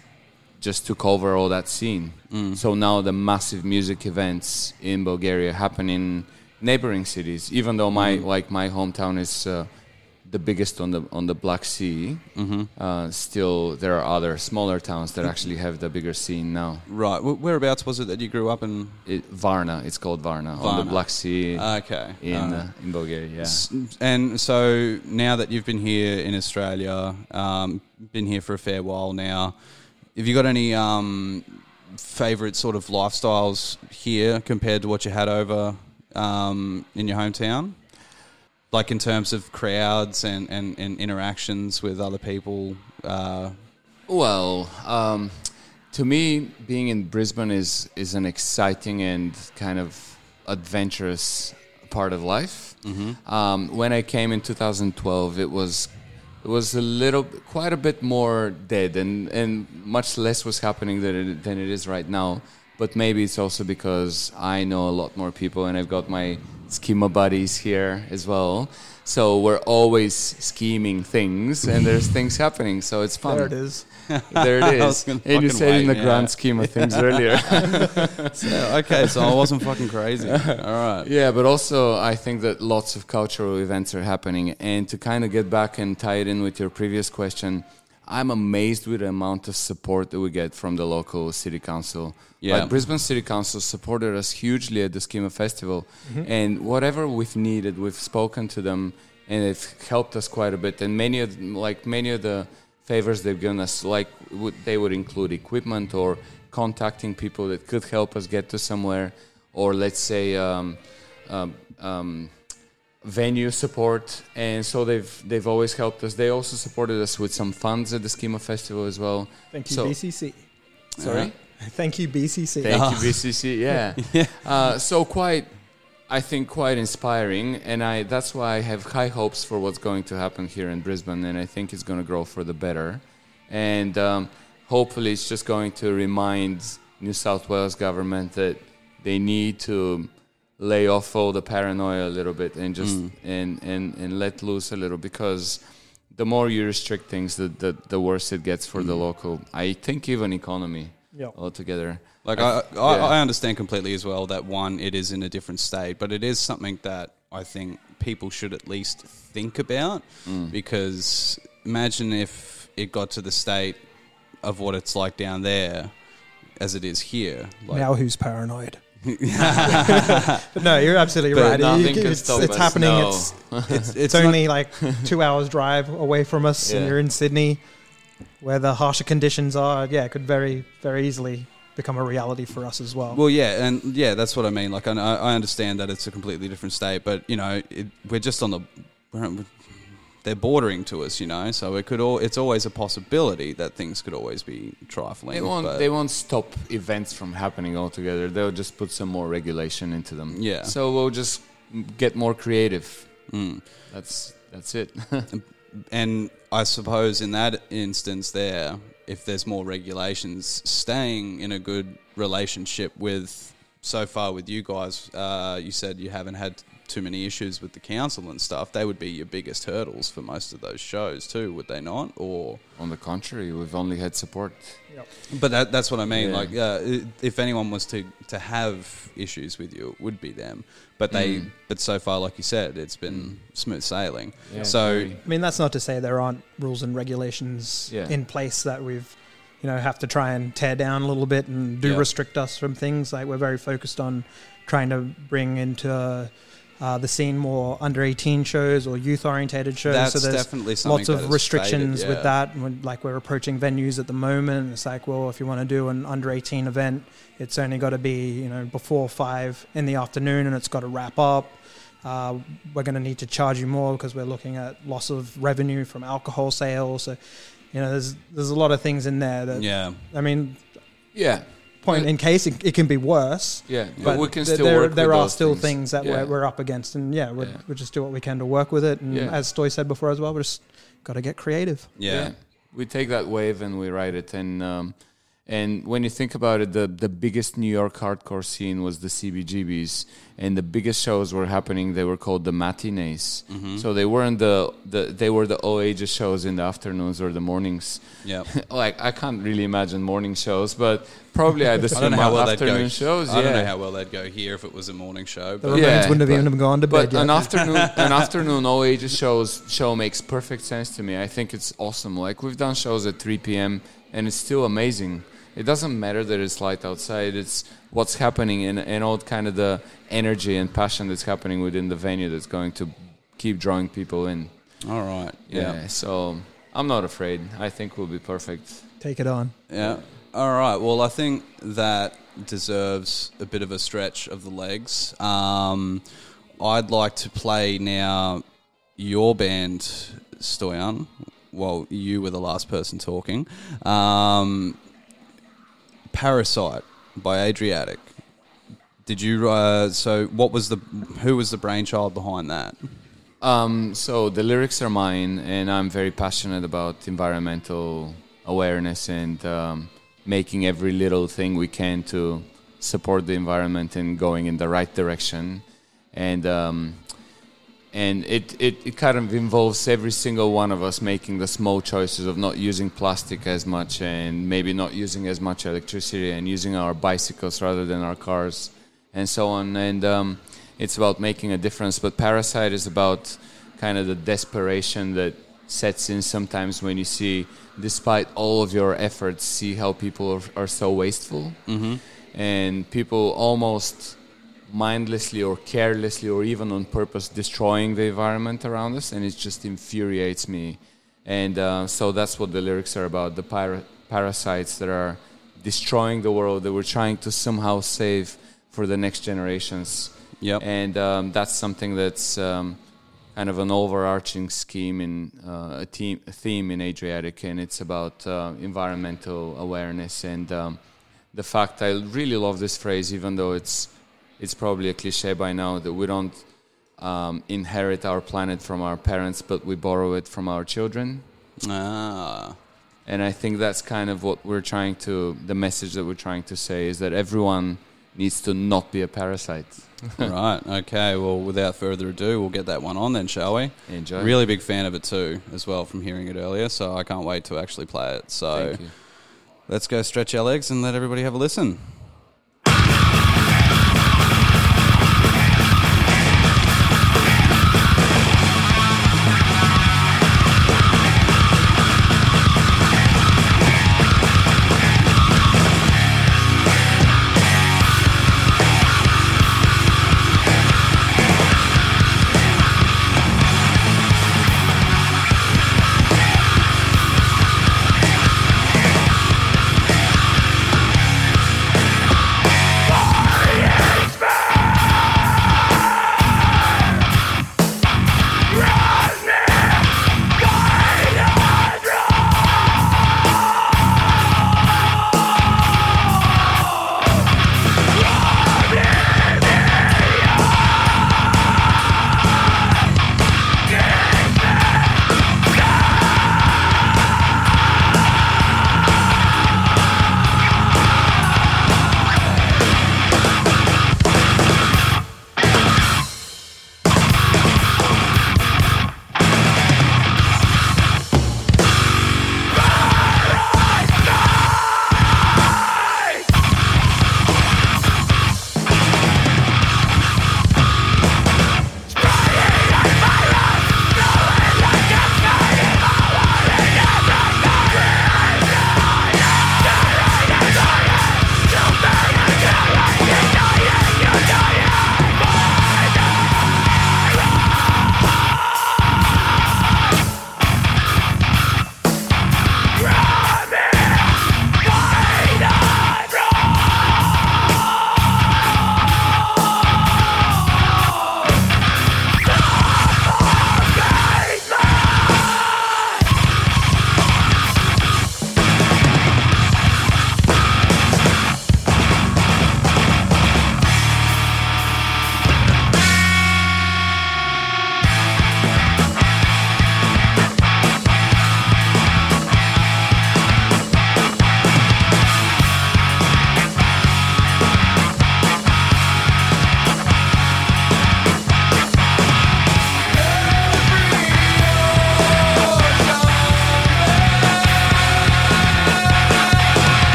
just took over all that scene. So now the massive music events in Bulgaria happen in neighboring cities. Even though my like my hometown is uh, the biggest on the on the Black Sea, uh, still there are other smaller towns that actually have the bigger scene now. Right. Whereabouts was it that you grew up in? It, Varna, it's called Varna, on the Black Sea Okay. in Uh, uh, in Bulgaria. Yeah. S- And so now that you've been here in Australia, um, been here for a fair while now, have you got any um, favorite sort of lifestyles here compared to what you had over um, in your hometown? Like in terms of crowds and, and, and interactions with other people? Uh, Well, um, to me, being in Brisbane is is an exciting and kind of adventurous part of life. Um, when I came in 2012, it was it was a little, quite a bit more dead, and and much less was happening than it, than it is right now. But maybe it's also because I know a lot more people, and I've got my schema buddies here as well. So we're always scheming things, and there's things happening. So it's fun. There it is. There it was And you said in the grand scheme of things earlier. so, okay, so I wasn't fucking crazy. All right. yeah, but also I think that lots of cultural events are happening. And to kind of get back and tie it in with your previous question, I'm amazed with the amount of support that we get from the local city council. Yeah. Like Brisbane City Council supported us hugely at the Schema Festival. And whatever we've needed, we've spoken to them and it's helped us quite a bit. And many of like many of the favors they've given us, like would, they would include equipment or contacting people that could help us get to somewhere, or let's say um, um, um, venue support. And so they've they've always helped us. They also supported us with some funds at the Schema Festival as well. Thank you, So- BCC. Sorry. Thank you, BCC. Thank you, BCC. Yeah. Uh, so quite, I think quite inspiring, and I that's why I have high hopes for what's going to happen here in Brisbane, and I think it's going to grow for the better, and um, hopefully it's just going to remind New South Wales government that they need to lay off all the paranoia a little bit and just and, and and let loose a little because the more you restrict things, the the, the worse it gets for the local. I think even economy Yeah. altogether. Like I I, I, yeah. I understand completely as well that one, it is in a different state, but it is something that I think people should at least think about Mm. because imagine if it got to the state of what it's like down there as it is here. Like, now who's paranoid? But no, you're absolutely But right. nothing You- can it's, stop it's us, happening. no. It's it's, it's it's only like two hours drive away from us, and you're in Sydney, where the harsher conditions are. Yeah, it could very, very easily become a reality for us as well. Well, yeah, and yeah, that's what I mean. Like, I, I understand that it's a completely different state, but you know, it, we're just on the. We're, they're bordering to us, you know, so it could. All, it's always a possibility that things could always be trifling. They won't they won't stop events from happening altogether. They'll just put some more regulation into them. Yeah. So we'll just get more creative. Mm. That's that's it. And I suppose in that instance, there, if there's more regulations, staying in a good relationship with. So far, with you guys, uh, you said you haven't had too many issues with the council and stuff. They would be your biggest hurdles for most of those shows too, would they not? Or On the contrary, we've only had support. But that, that's what I mean. Yeah. Like, uh, if anyone was to, to have issues with you, it would be them. But they, Mm. but so far, like you said, it's been smooth sailing. Yeah, so. I mean, that's not to say there aren't rules and regulations Yeah. in place that we've, you know, have to try and tear down a little bit and do Yeah. restrict us from things. Like we're very focused on trying to bring into uh, the scene more under 18 shows or youth orientated shows. that's so there's definitely lots of restrictions faded, with that. When, like we're approaching venues at the moment. It's like, well, if you want to do an under 18 event, it's only got to be, you know, before five in the afternoon and it's got to wrap up. Uh, we're going to need to charge you more because we're looking at loss of revenue from alcohol sales. So You know, there's there's a lot of things in there that Yeah. I mean, Yeah, point in case it, it can be worse. yeah, but, But we can still there, work. there with are those still things, things, that Yeah. we're, we're up against, and yeah, we'll, Yeah. we'll just do what we can to work with it. And Yeah. as Stoy said before as well, we just got to get creative. Yeah. we take that wave and we ride it. And um, and when you think about it, the the biggest New York hardcore scene was the CBGBs, and the biggest shows were happening. They were called the matinees. Mm-hmm. So they weren't the, the they were the all ages shows in the afternoons or the mornings. Yeah. like I can't really imagine morning shows, but probably I'd I don't assume know how well they'd afternoon go. shows. I don't know how well they'd go here if it was a morning show. The But remains Yeah, wouldn't have but- even have gone to But bed yet. an afternoon, an afternoon all ages shows show makes perfect sense to me. I think it's awesome. Like we've done shows at 3 p.m. and it's still amazing. It doesn't matter that it's light outside. It's what's happening and and all kind of the energy and passion that's happening within the venue that's going to keep drawing people in. all right. Yeah. Yeah. So I'm not afraid. I think we'll be perfect. Take it on. Yeah. All right. Well, I think that deserves a bit of a stretch of the legs. Um, I'd like to play now your band, Stoyan. Well, you were the last person talking. Um, Parasite by Adriatic. Did you? Uh, so, what was the? Who was the brainchild behind that? Um, so the lyrics are mine, and I'm very passionate about environmental awareness and um, making every little thing we can to support the environment and going in the right direction. And um, and it, it, it kind of involves every single one of us making the small choices of not using plastic as much and maybe not using as much electricity and using our bicycles rather than our cars and so on and um, it's about making a difference but parasite is about kind of the desperation that sets in sometimes when you see despite all of your efforts see how people are, are so wasteful mm-hmm. and people almost mindlessly or carelessly or even on purpose destroying the environment around us and it just infuriates me and uh, so that's what the lyrics are about the para- parasites that are destroying the world that we're trying to somehow save for the next generations Yep. and um, that's something that's um, kind of an overarching scheme in uh, a, team, a theme in Adriatic, and it's about uh, environmental awareness and um, the fact I really love this phrase, even though it's it's probably a cliche by now that we don't um, inherit our planet from our parents, but we borrow it from our children. Ah. And I think that's kind of what we're trying to, the message that we're trying to say is that everyone needs to not be a parasite. right. Okay. Well, without further ado, we'll get that one on then, shall we? Enjoy. Really big fan of it too, as well, from hearing it earlier. So I can't wait to actually play it. So Thank you. let's go stretch our legs and let everybody have a listen.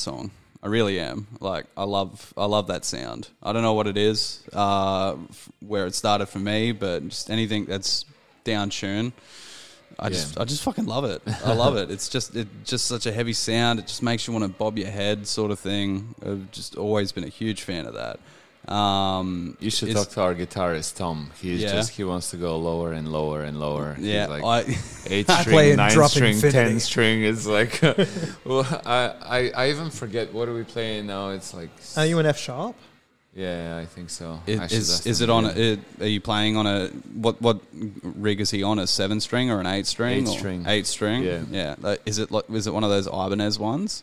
Song. I really am. Like, I love, I love that sound. I don't know what it is, uh, f- where it started for me, but just anything that's down tune. I just, I just fucking love it. I love it. It's just, it just such a heavy sound. It just makes you want to bob your head, sort of thing. I've just always been a huge fan of that. Um, You should talk to our guitarist Tom. He's Yeah. just he wants to go lower and lower and lower. He's Yeah, like I, eight I string, play in nine drop string, infinity. ten string. It's like, well, I, I I even forget what are we playing now. It's like, Are you an F sharp? yeah, I think so. Is, I is, is it on? A, it, are you playing on a what? What rig is he on? A seven string or an eight string? Eight or- string. Eight string. Yeah. yeah. Like, is it like? Is it one of those Ibanez ones?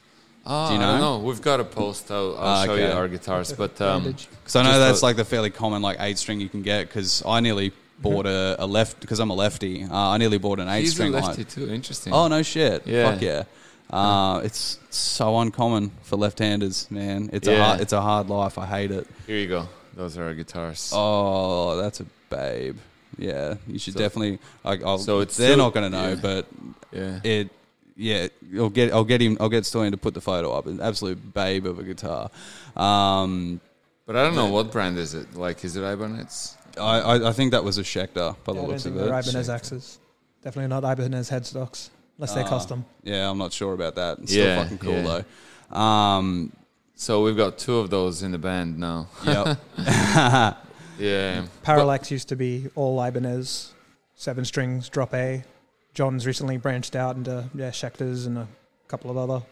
Oh, Do you I know? know. We've got a post. I'll, I'll Ah, show you our guitars, but um, Because I know Just that's a- like the fairly common like eight string you can get. Because I nearly bought a, a left because I'm a lefty. Uh, I nearly bought an eight he's a string. lefty like- too. Interesting. Oh no shit! Yeah. Fuck yeah! Uh, it's so uncommon for left-handers, man. It's a Yeah. hard, it's a hard life. I hate it. Here you go. Those are our guitars. Oh, that's a babe. Yeah, you should So- definiting. Like, I'll, So it's they're still- not going to know, yeah. but yeah. it. Yeah, I'll get. I'll get him. I'll get Stoyan to put the photo up. An absolute babe of a guitar. Um, But I don't know what brand is it. Like, is it Ibanez? I, I, I think that was a Schecter by Yeah, the looks think of it. Ibanez axes. Definitely not Ibanez headstocks, unless they're Ah. custom. Yeah, I'm not sure about that. It's still fucking cool yeah. though. Um, So we've got two of those in the band now. yep. Yeah. Parallax used to be all Ibanez, seven strings, drop A. John's recently branched out into yeah Schecters and a couple of other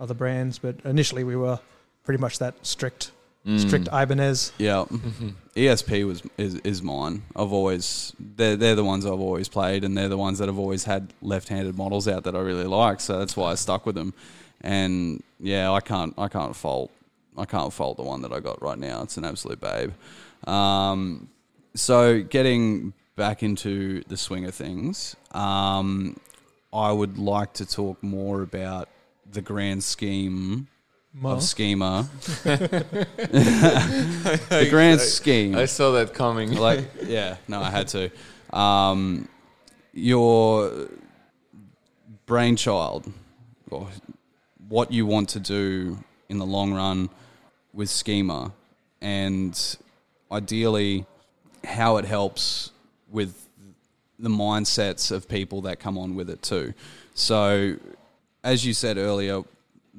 other brands, but initially we were pretty much that strict Mm. strict Ibanez. Yeah, ESP was is, is mine. I've always they're they're the ones I've always played, and they're the ones that I've always had left-handed models out that I really like. So that's why I stuck with them. And yeah, I can't I can't fault I can't fault the one that I got right now. It's an absolute babe. Um, so getting back into the swing of things, um, I would like to talk more about the grand scheme Mo. of schema. the grand scheme. I saw that coming. like, yeah, no, I had to. Um, your brainchild, or what you want to do in the long run with schema, and ideally how it helps with the mindsets of people that come on with it too. So, as you said earlier,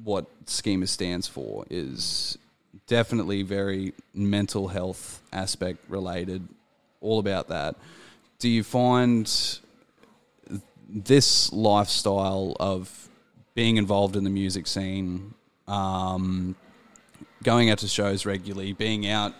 what schema stands for is definitely very mental health aspect related, all about that. Do you find this lifestyle of being involved in the music scene, um, going out to shows regularly, being out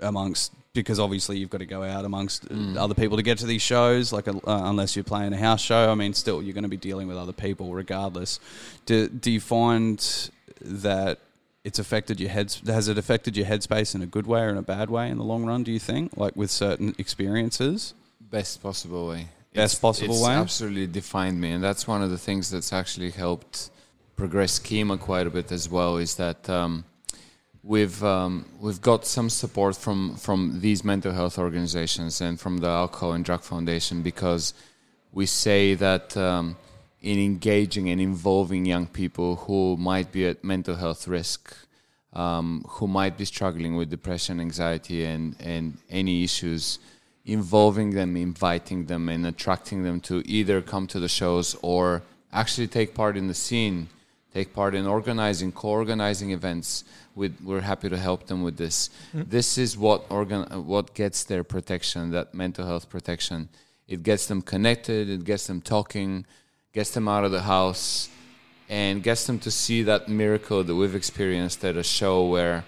amongst because obviously you've got to go out amongst uh, other people to get to these shows. Like uh, unless you're playing a house show, I mean, still you're going to be dealing with other people regardless. Do do you find that it's affected your heads? Has it affected your headspace in a good way or in a bad way in the long run? Do you think, like with certain experiences? best possible way. Best possible it's way? absolutely defined me, and that's one of the things that's actually helped progress schema quite a bit as well. Is that um, we've um, we've got some support from from these mental health organizations and from the Alcohol and Drug Foundation because we say that um, in engaging and involving young people who might be at mental health risk. um, who might be struggling with depression, anxiety, and and any issues, involving them, inviting them, and attracting them to either come to the shows or actually take part in the scene, take part in organizing, co-organizing events. With, we're happy to help them with this. This is what organ, what gets their protection, that mental health protection. It gets them connected. It gets them talking, gets them out of the house, and gets them to see that miracle that we've experienced at a show where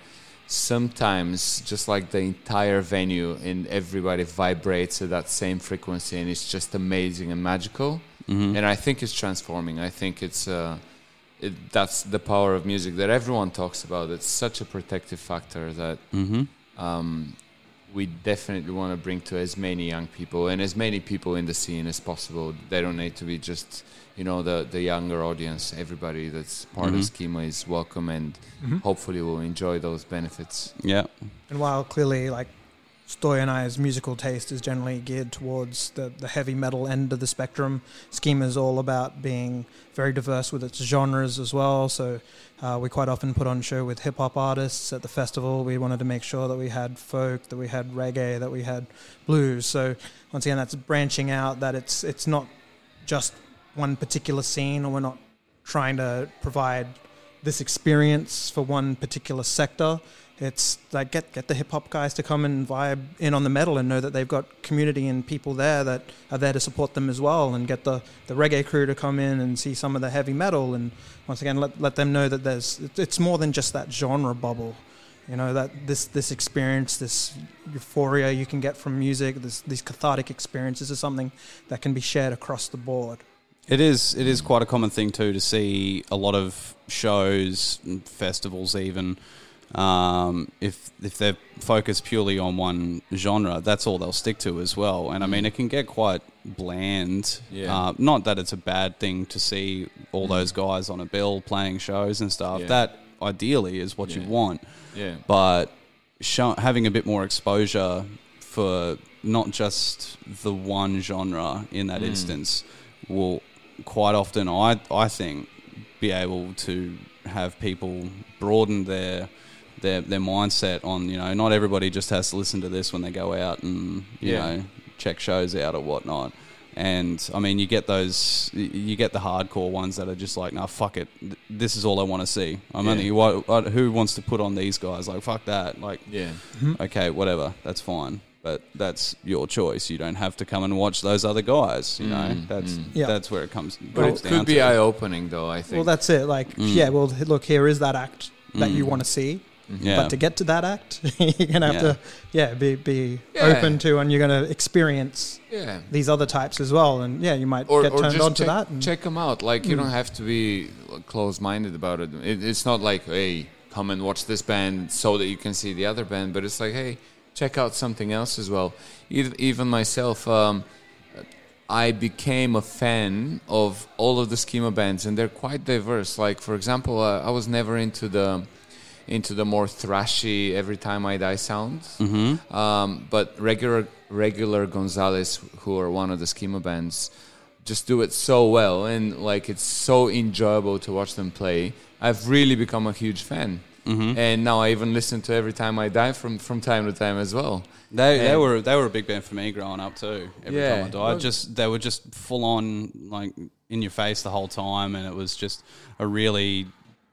sometimes just like the entire venue and everybody vibrates at that same frequency and it's just amazing and magical and i think it's transforming i think it's uh, it, that's the power of music that everyone talks about it's such a protective factor that mm-hmm. um, we definitely want to bring to as many young people and as many people in the scene as possible. They don't need to be just, you know, the, the younger audience. Everybody that's part of mm-hmm. Schema is welcome and mm-hmm. hopefully will enjoy those benefits. Yeah. And while clearly, like, Stoy and I's musical taste is generally geared towards the, the heavy metal end of the spectrum, Schema is all about being very diverse with its genres as well. So uh, we quite often put on show with hip hop artists at the festival. We wanted to make sure that we had folk, that we had reggae, that we had blues. So once again, that's branching out. That it's it's not just one particular scene, or we're not trying to provide this experience for one particular sector. It's like get get the hip hop guys to come and vibe in on the metal and know that they've got community and people there that are there to support them as well, and get the, the reggae crew to come in and see some of the heavy metal, and once again let let them know that there's it's more than just that genre bubble. You know that this this experience, this euphoria you can get from music, this these cathartic experiences is something that can be shared across the board. It is. It is quite a common thing too to see a lot of shows, festivals, even um, if if they're focused purely on one genre, that's all they'll stick to as well. And I mean, it can get quite bland. Yeah. Uh, not that it's a bad thing to see all those guys on a bill playing shows and stuff. Yeah. That ideally is what you want. Yeah. But show, having a bit more exposure for not just the one genre in Mm. that instance will quite often, I I think, be able to have people broaden their their their mindset on you know not everybody just has to listen to this when they go out and you Yeah. know check shows out or whatnot. And I mean, you get those, you get the hardcore ones that are just like, nah, fuck it. This is all I want to see. I'm Yeah. only, what, what, who wants to put on these guys? Like, fuck that. Like, Yeah. Mm-hmm. okay, whatever, that's fine. But that's your choice. You don't have to come and watch those other guys. You know, mm, that's mm. Yeah. that's where it comes. But boils it down could be eye opening, though, I think. Well, that's it. Like, mm. yeah, well, look, here is that act that you want to see. Yeah. But to get to that act, you're gonna have Yeah. to, yeah, be be Yeah. open to, and you're gonna experience yeah. these other types as well. And yeah, you might or, get or turned just on to check, that. And, check them out. Like you don't have to be close-minded about it. it. It's not like, hey, come and watch this band so that you can see the other band. But it's like, hey, check out something else as well. Even, even myself, um, I became a fan of all of the schema bands, and they're quite diverse. Like for example, uh, I was never into the into the more thrashy every time I die sounds. Um, but regular regular Gonzalez, who are one of the schema bands, just do it so well, and like it's so enjoyable to watch them play. I've really become a huge fan, and now I even listen to every time I die from from time to time as well. They they were they were a big band for me growing up too. Every Yeah. time I died, just they were just full on like in your face the whole time, and it was just a really.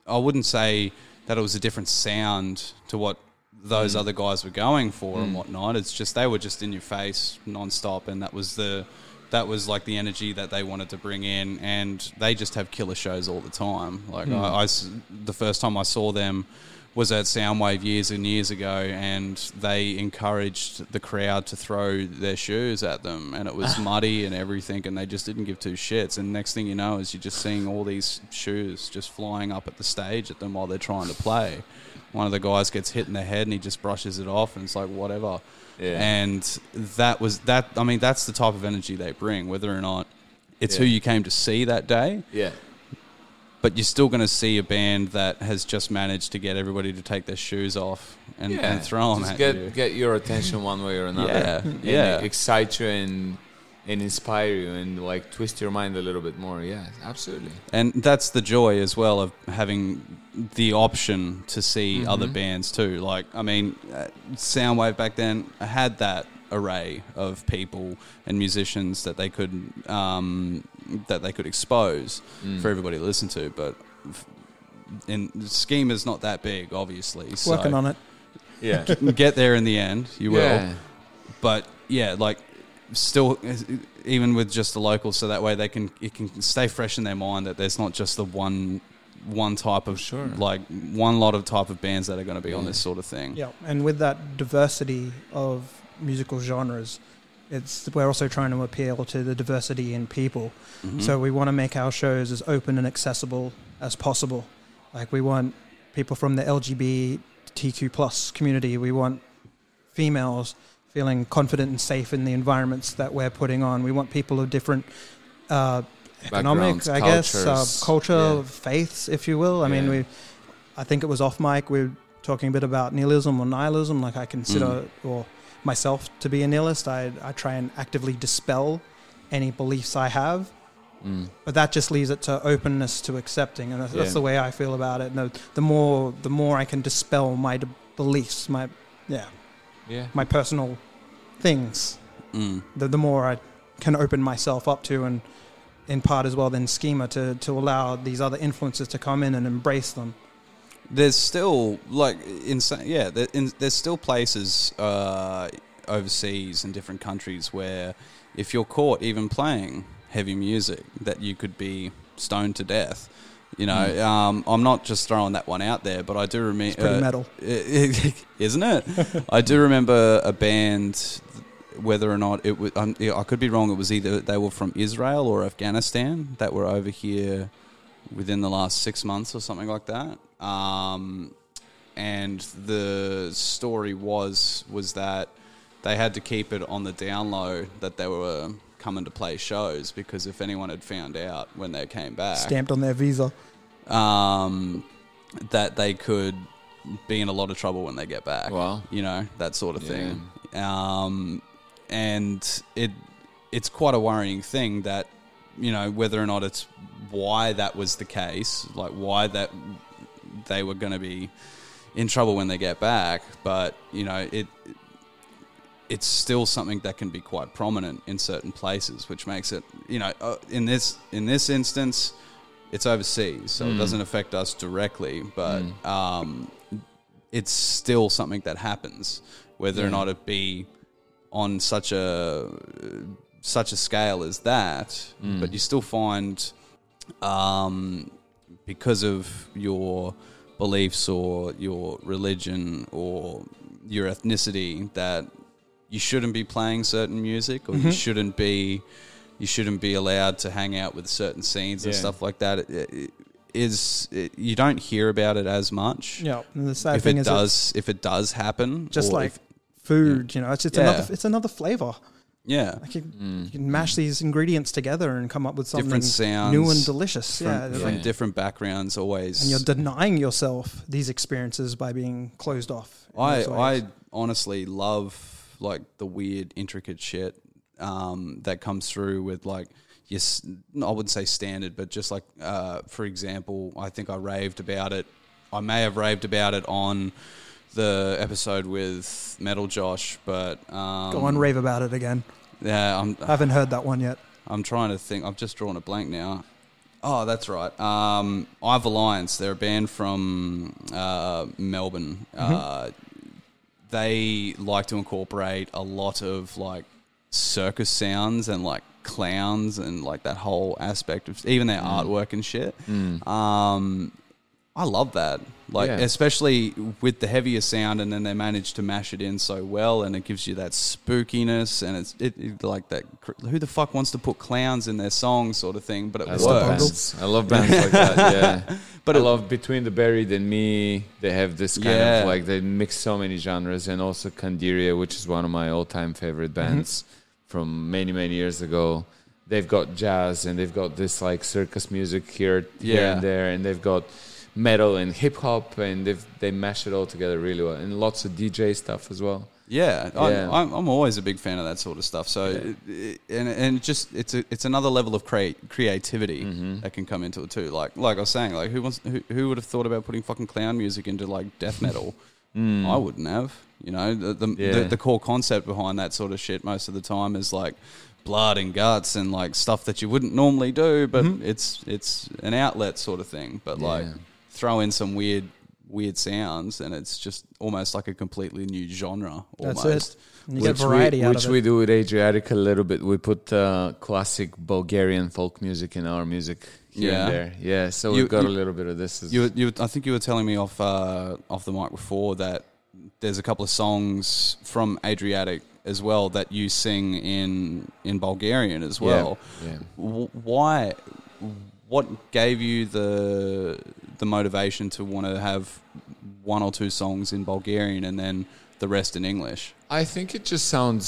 I wouldn't say that it was a different sound to what those mm. other guys were going for and mm. whatnot. It's just they were just in your face nonstop, and that was the that was like the energy that they wanted to bring in, and they just have killer shows all the time. Like mm. I, the first time I saw them was at Soundwave years and years ago, and they encouraged the crowd to throw their shoes at them, and it was muddy and everything, and they just didn't give two shits. And next thing you know, is you're just seeing all these shoes just flying up at the stage at them while they're trying to play. One of the guys gets hit in the head, and he just brushes it off, and it's like whatever. Yeah. And that was that. I mean, that's the type of energy they bring, whether or not it's who you came to see that day Yeah, but you're still going to see a band that has just managed to get everybody to take their shoes off and, yeah. and throw them Just at get you. get your attention one way or another. Yeah, and yeah. excite you and and inspire you and like twist your mind a little bit more. Yeah, absolutely. And that's the joy as well of having the option to see other bands too. Like, I mean, uh, Soundwave back then had that array of people and musicians that they could um, that they could expose for everybody to listen to. But f- in is not that big, obviously. So Working on it. Yeah. get there in the end. You will yeah. but yeah, like still, even with just the locals, so that way they can it can stay fresh in their mind that there's not just the one one type of Sure. like one lot of type of bands that are going to be on this sort of thing. Yeah, and with that diversity of musical genres, it's we're also trying to appeal to the diversity in people. Mhm. So we want to make our shows as open and accessible as possible. Like we want people from the LGBTQ plus community. We want females feeling confident and safe in the environments that we're putting on. We want people of different uh, economic, I guess, uh, culture, yeah. faiths, if you will. I mean, we. I think it was off mic. We were talking a bit about nihilism or nihilism. Like I consider, Mm. or myself to be a nihilist. I I try and actively dispel any beliefs I have Mm. but that just leaves it to openness to accepting and that's, that's the way i feel about it no the more the more i can dispel my d- beliefs my yeah Yeah. my personal things Mm. the, the more i can open myself up to and in part as well then schema to to allow these other influences to come in and embrace them There's still like insane. Yeah, there, in, there's still places uh, overseas in different countries where if you're caught even playing heavy music, that you could be stoned to death. You know, um, I'm not just throwing that one out there, but I do remember. it's pretty metal isn't it? I do remember a band. Whether or not it was, um, I could be wrong. It was either they were from Israel or Afghanistan that were over here within the last six months or something like that. Um, and the story was was that they had to keep it on the down low that they were coming to play shows because if anyone had found out when they came back, stamped on their visa um, that they could be in a lot of trouble when they get back. Wow. You know, that sort of thing. Um, and it it's quite a worrying thing that, you know, whether or not it's why that was the case, like why that they were going to be in trouble when they get back, but, you know, it it's still something that can be quite prominent in certain places, which makes it, you know, uh, in this in this instance, it's overseas, so it doesn't affect us directly, but um, it's still something that happens, whether or not it be on such a such a scale as that. But you still find, um, because of your beliefs or your religion or your ethnicity, that you shouldn't be playing certain music or you shouldn't be you shouldn't be allowed to hang out with certain scenes and Yeah. stuff like that. It, it is it, you don't hear about it as much. yeah the sad If thing it is does, if it does happen, just like if- food you know it's just Yeah. another it's another flavor yeah, Like you, you can mash these ingredients together and come up with something different sounds, new and delicious. from, Yeah, from Yeah. different backgrounds. Always, and you're denying yourself these experiences by being closed off. I. I honestly love like the weird, intricate shit um, that comes through with like yes, I wouldn't say standard, but just like uh, for example, I think I raved about it. I may have raved about it on the episode with Metal Josh, but um, go on rave about it again. Yeah, I'm I haven't heard that one yet. I'm trying to think. I've just drawn a blank now. Oh, that's right. Um, I've Alliance. They're a band from uh, Melbourne. Uh, they like to incorporate a lot of like circus sounds and like clowns and like that whole aspect of even their artwork and shit. Um, I love that. Like Yeah. especially with the heavier sound, and then they manage to mash it in so well, and it gives you that spookiness, and it's it, it like that. Who the fuck wants to put clowns in their songs, sort of thing? But it I love works. bands. I love bands like that. Yeah, But I it- love Between the Buried and Me. They have this kind Yeah. of like they mix so many genres, and also Candiria, which is one of my all-time favorite mm-hmm. bands from many many years ago. They've got jazz and they've got this like circus music here, here Yeah. and there, and they've got metal and hip hop, and they they mash it all together really well, and lots of DJ stuff as well. Yeah, Yeah. I'm, I'm always a big fan of that sort of stuff. So, it, it- and and just it's a it's another level of crea- creativity Mm-hmm. that can come into it too. Like like I was saying, like who wants who, who would have thought about putting fucking clown music into like death metal? I wouldn't have. You know, the the, Mm. Yeah. the the core concept behind that sort of shit most of the time is like blood and guts and like stuff that you wouldn't normally do, but it's it's an outlet sort of thing. But like Yeah. Throw in some weird weird sounds and it's just almost like a completely new genre almost. That's it. And you get which variety we, out which of we do with Adriatic a little bit. We put uh, classic Bulgarian folk music in our music here Yeah. and there. Yeah, so You- we've got you- a little bit of this. As, You, you, I think you were telling me off uh, off the mic before that there's a couple of songs from Adriatic as well that you sing in in Bulgarian as well. yeah. W- why? What gave you the the motivation to want to have one or two songs in Bulgarian and then the rest in English? I think it just sounds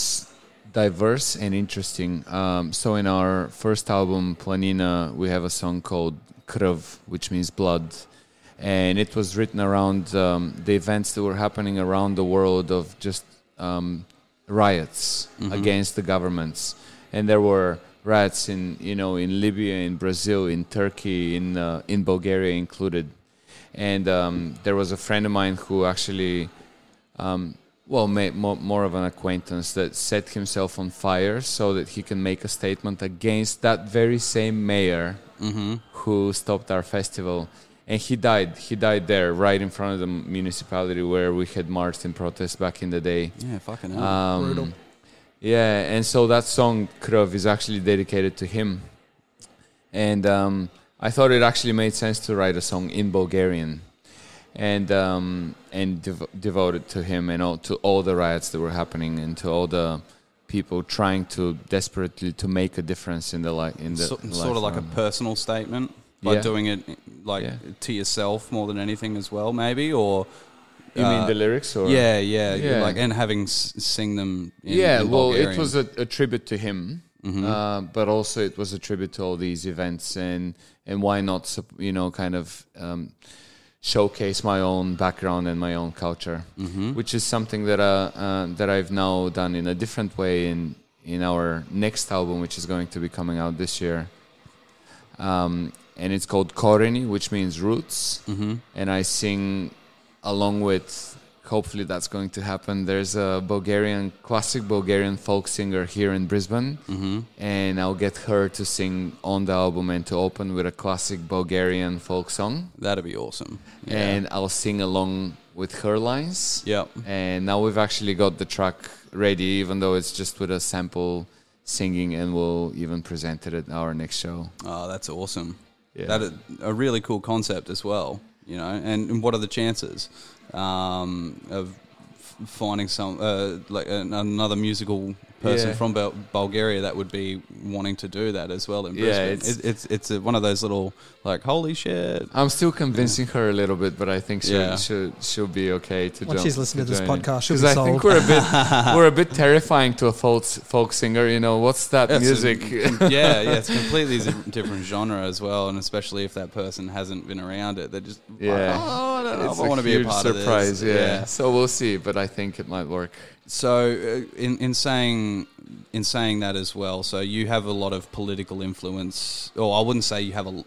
diverse and interesting. Um, so in our first album, Planina, we have a song called Krv, which means blood. And it was written around um, the events that were happening around the world of just um, riots against the governments. And there were riots in, you know, in Libya, in Brazil, in Turkey, in, uh, in Bulgaria included. And um, there was a friend of mine who actually um, well, ma- more, more of an acquaintance that set himself on fire so that he can make a statement against that very same mayor who stopped our festival. And he died. He died there, right in front of the municipality where we had marched in protest back in the day. Yeah, fucking hell. Um, Brutal. Yeah, and so that song Krov is actually dedicated to him. And um, I thought it actually made sense to write a song in Bulgarian and um, and dev- devote it to him and all, to all the riots that were happening and to all the people trying to desperately to make a difference in the life in the so, sort of like a personal statement by Yeah. doing it like Yeah. to yourself more than anything as well, maybe or. You mean uh, the lyrics or Yeah, yeah, Yeah. like and having s- sing them. In, yeah, in well, Bulgarian. it was a, a tribute to him, uh, but also it was a tribute to all these events, and and why not, you know, kind of um, showcase my own background and my own culture, which is something that uh, uh, that I've now done in a different way in in our next album, which is going to be coming out this year. Um, and it's called Koreni, which means roots. Mm-hmm. And I sing along with. Hopefully that's going to happen. There's a Bulgarian classic Bulgarian folk singer here in Brisbane, mm-hmm. and I'll get her to sing on the album and to open with a classic Bulgarian folk song, That'd be awesome. Yeah. and I'll sing along with her lines. Yep. And now we've actually got the track ready, even though it's just with a sample singing, and we'll even present it at our next show. Oh, that's awesome. Yeah. That a really cool concept as well. You know, and, and what are the chances um, of finding some uh, like an, another musical person Yeah. from Bul- Bulgaria that would be wanting to do that as well in Yeah, Brisbane? it's- it's it's, it's a, one of those little like holy shit. I'm still convincing her a little bit, but I think she'll, Yeah. she'll, she'll be okay to Once jump- she's listened to this in. podcast, she'll 'Cause be I think we're a bit we're a bit terrifying to a folk folk singer. You know, what's that It's a- music? yeah, yeah, it's completely different genre as well, and especially if that person hasn't been around it, they're just Yeah. like, oh, I don't know It's if I want to be a huge part surprise. of this. Yeah. So we'll see, but I think it might work. So, uh, in in saying in saying that as well, so you have a lot of political influence, or I wouldn't say you have a,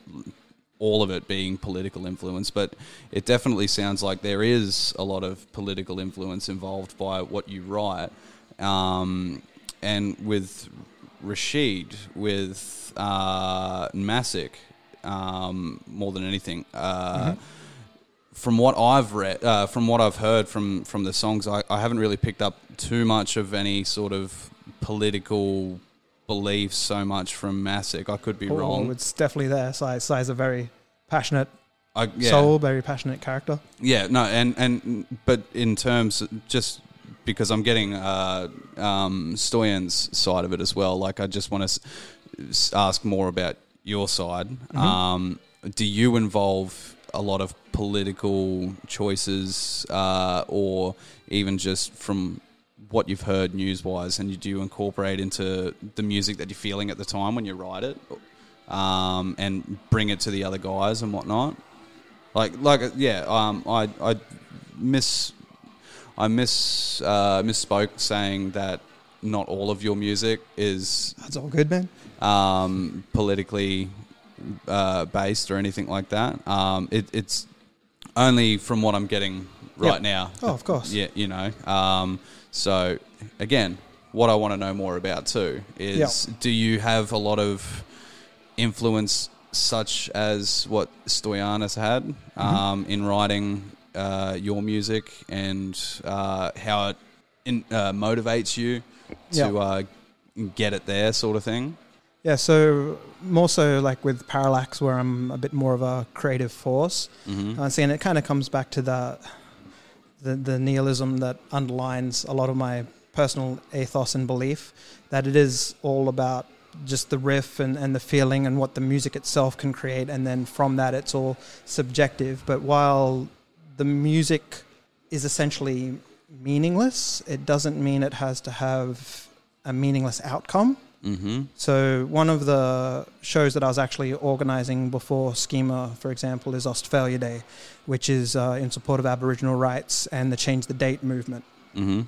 all of it being political influence, but it definitely sounds like there is a lot of political influence involved by what you write. Um, and with Rashid, with uh, Massic, um, more than anything. Uh, from what I've read, uh, from what I've heard from from the songs, I, I haven't really picked up too much of any sort of political beliefs so much from Massic. I could be Oh, wrong. it's definitely there. Sai, Sai's a very passionate I, yeah, soul, very passionate character. yeah, no, and and but in terms just because I'm getting uh, um, Stoyan's side of it as well. Like I just want to s- ask more about your side. Um, do you involve a lot of political choices, uh, or even just from what you've heard news wise, and you do incorporate into the music that you're feeling at the time when you write it, um, and bring it to the other guys and whatnot? Like, like, yeah. Um, I, I miss. I miss uh, misspoke saying that not all of your music is That's all good, man. um, politically uh, based or anything like that. Um, it, it's only from what I'm getting right Yep. now. Oh, of course. Yeah, you know. Um, so again, what I want to know more about too is do you have a lot of influence such as what Stoyan has had Mm-hmm. um, in writing uh, your music and uh, how it in, uh, motivates you to Yeah. uh, get it there, sort of thing? Yeah, so more so like with Parallax, where I'm a bit more of a creative force. Mm-hmm. Uh, see, and it kind of comes back to the, the the nihilism that underlines a lot of my personal ethos and belief that it is all about just the riff and, and the feeling and what the music itself can create, and then from that it's all subjective. But while the music is essentially meaningless, it doesn't mean it has to have a meaningless outcome. Mm-hmm. So one of the shows that I was actually organising before Schema, for example, is Australia Day, which is uh, in support of Aboriginal rights and the Change the Date movement. Mm-hmm.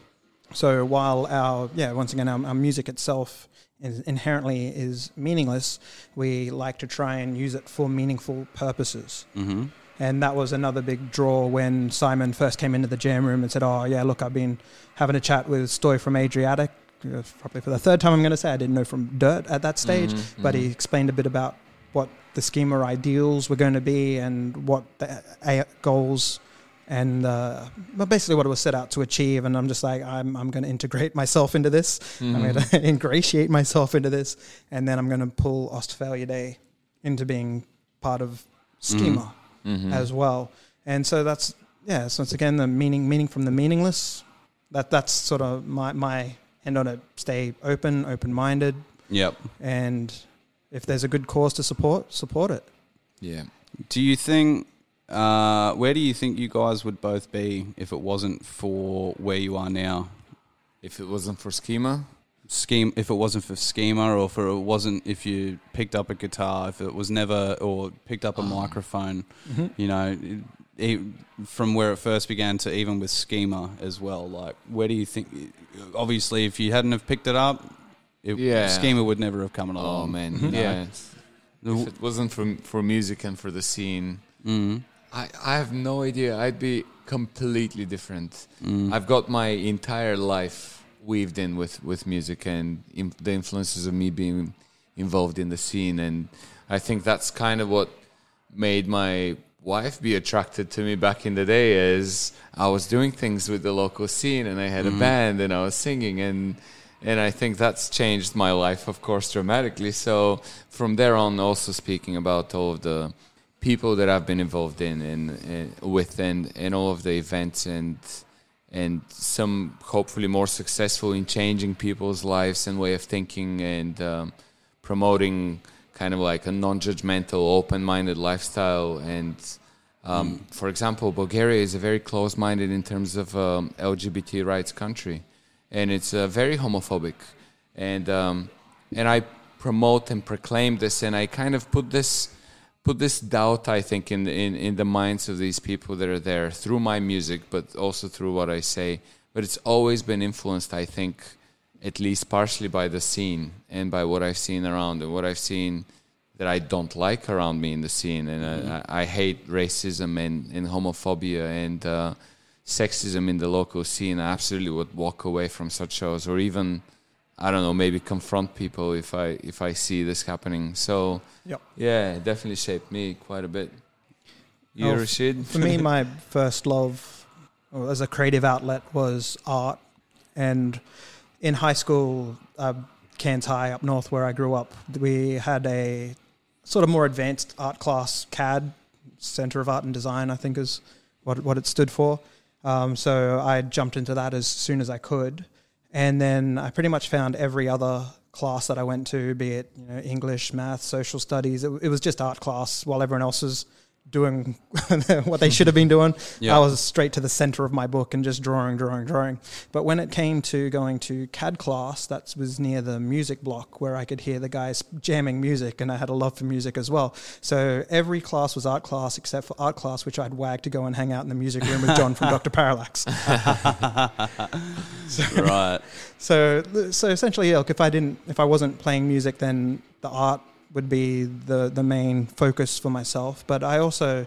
So while our yeah, once again, our, our music itself is inherently is meaningless, we like to try and use it for meaningful purposes. Mm-hmm. And that was another big draw when Simon first came into the jam room and said, "Oh yeah, look, I've been having a chat with Stoy from Adriatic." Probably for the third time, I'm going to say I didn't know from Dirt at that stage, Mhm, but he mhm. explained a bit about what the schema ideals were going to be and what the a- goals and uh, but basically what it was set out to achieve. And I'm just like, I'm I'm going to integrate myself into this. I'm Mhm. going to ingratiate myself into this, and then I'm going to pull Ostfalia Day into being part of schema Mhm. as well. And so that's yeah. So it's again the meaning meaning from the meaningless. That that's sort of my my end on it. Stay open, open minded, Yep. and if there's a good cause to support, support it. yeah. Do you think? Uh, where do you think you guys would both be if it wasn't for where you are now? If it wasn't for schema, Scheme. If it wasn't for schema, or if it wasn't, if you picked up a guitar, if it was never, or picked up a microphone, you know, from where it first began to even with schema as well. Like, where do you think? Obviously, if you hadn't have picked it up, it, Yeah. schema would never have come along. oh man, you know? yeah. If it wasn't for for music and for the scene, Mm, I I have no idea. I'd be completely different. mm, I've got my entire life weaved in with, with music and in, the influences of me being involved in the scene. And I think that's kind of what made my wife be attracted to me back in the day is I was doing things with the local scene and I had a band and I was singing and and I think that's changed my life of course dramatically. So from there on also speaking about all of the people that I've been involved in and, and with and, and all of the events and and some hopefully more successful in changing people's lives and way of thinking and um, promoting kind of like a non-judgmental open-minded lifestyle. And um, for example bulgaria is a very close-minded in terms of um, lgbt rights country. And it's uh, very homophobic. And um, and i promote and proclaim this and i kind of put this put this doubt I think in, in in the minds of these people that are there through my music but also through what I say. But it's always been influenced I think at least partially by the scene and by what I've seen around and what I've seen that I don't like around me in the scene and I, I hate racism and, and homophobia and uh, sexism in the local scene I absolutely would walk away from such shows or even I don't know maybe confront people if I if I see this happening so Yep. yeah, it definitely shaped me quite a bit. You, Oh, Rashid? For me, my first love as a creative outlet was art. And in high school, uh, Cairns High up north where I grew up, we had a sort of more advanced art class, CAD, Center of Art and Design, I think is what, what it stood for. Um, so I jumped into that as soon as I could. And then I pretty much found every other class that I went to, be it you know, English, math, social studies. It, it was just art class while everyone else was doing what they should have been doing. Yeah. I was straight to the center of my book and just drawing, drawing, drawing. But when it came to going to CAD class, that was near the music block where I could hear the guys jamming music, and I had a love for music as well. So every class was art class except for art class, which I'd wag to go and hang out in the music room with John from Dr. Parallax. right. So, so essentially, look, if I didn't, if I wasn't playing music, then the art would be the the main focus for myself. But I also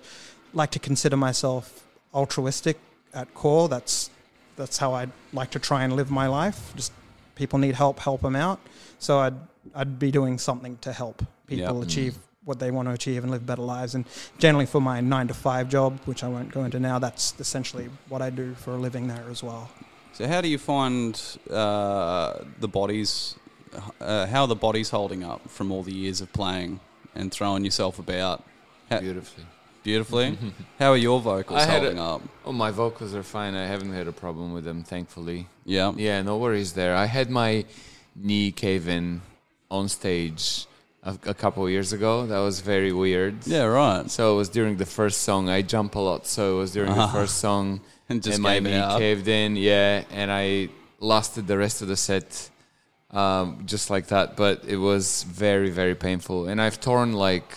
like to consider myself altruistic at core. That's that's how I'd like to try and live my life. Just people need help, help them out. So I'd I'd be doing something to help people Yep. achieve what they want to achieve and live better lives. And generally, for my nine to five job, which I won't go into now, that's essentially what I do for a living there as well. So how do you find uh, the bodies? Uh, how are the bodies holding up from all the years of playing and throwing yourself about? How, Beautifully. beautifully. how are your vocals I holding a- up? Oh, my vocals are fine. I haven't had a problem with them, thankfully. Yeah. Yeah, no worries there. I had my knee cave in on stage a, a couple of years ago. That was very weird. Yeah. Right. So it was during the first song. I jump a lot, so it was during the first song, And just my knee caved in. Yeah, and I lasted the rest of the set um, just like that. But it was very, very painful, and I've torn like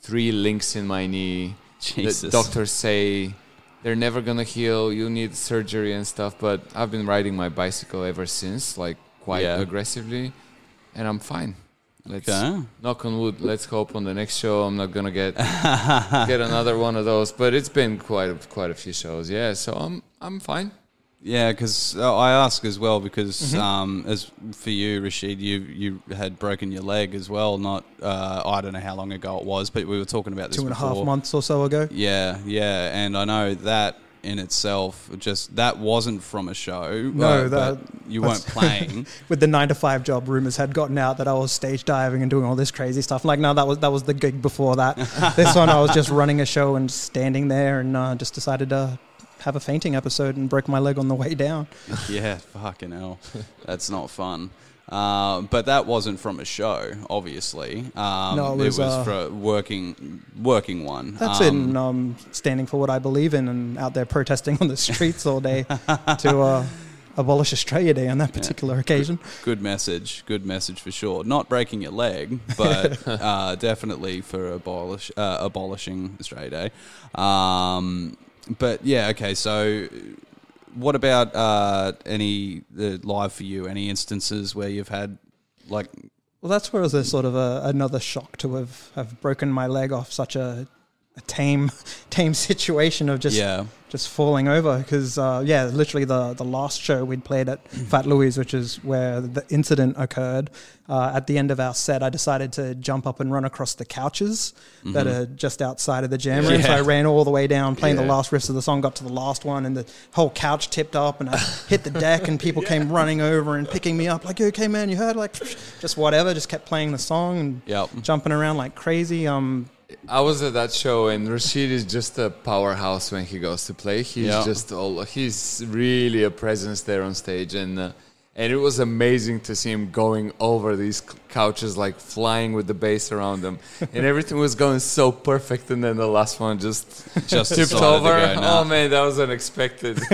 three links in my knee. Jesus. The doctors say they're never gonna heal. You need surgery and stuff. But I've been riding my bicycle ever since, like quite Yeah. aggressively, and I'm fine. Let's Okay. knock on wood. Let's hope on the next show I'm not gonna get get another one of those. But it's been quite a, quite a few shows. Yeah, so I'm I'm fine. Yeah, because uh, I ask as well because Mm-hmm. um, as for you, Rashid, you you had broken your leg as well. Not uh, I don't know how long ago it was, but we were talking about this Two and a half before. months or so ago. Yeah, yeah, and I know that in itself, just that wasn't from a show. No, uh, that- you weren't playing. with the nine to five job, rumors had gotten out that I was stage diving and doing all this crazy stuff. Like, no, that was that was the gig before that. this one, I was just running a show and standing there, and uh, just decided to have a fainting episode and broke my leg on the way down. yeah, fucking hell, that's not fun. Uh, but that wasn't from a show, obviously. Um, No, it was, uh, for a working working one. That's um, it. And um, standing for what I believe in, and out there protesting on the streets all day to uh, abolish Australia Day on that particular occasion. Good message. Good message for sure. Not breaking your leg, but uh, definitely for abolish, uh, abolishing Australia Day. Um, but yeah, okay. So, what about uh, any uh, live for you? Any instances where you've had like Well, that's where it was a sort of a, another shock to have, have broken my leg off such a, a tame tame situation of just yeah, just falling over because uh, yeah, literally the the last show we'd played at Fat Louis, which is where the incident occurred. Uh, at the end of our set, I decided to jump up and run across the couches that are just outside of the jam room. So I ran all the way down, playing the last riffs of the song, got to the last one, and the whole couch tipped up, and I hit the deck, and people came running over and picking me up, like, okay, man? You heard?" Like, just whatever. Just kept playing the song and Yep. jumping around like crazy. Um, I was at that show, and Rashid is just a powerhouse when he goes to play. He's Yeah. just all. He's really a presence there on stage, and uh, and it was amazing to see him going over these couches, like flying with the bass around him, and everything was going so perfect. And then the last one just just tipped over. Oh man, that was unexpected.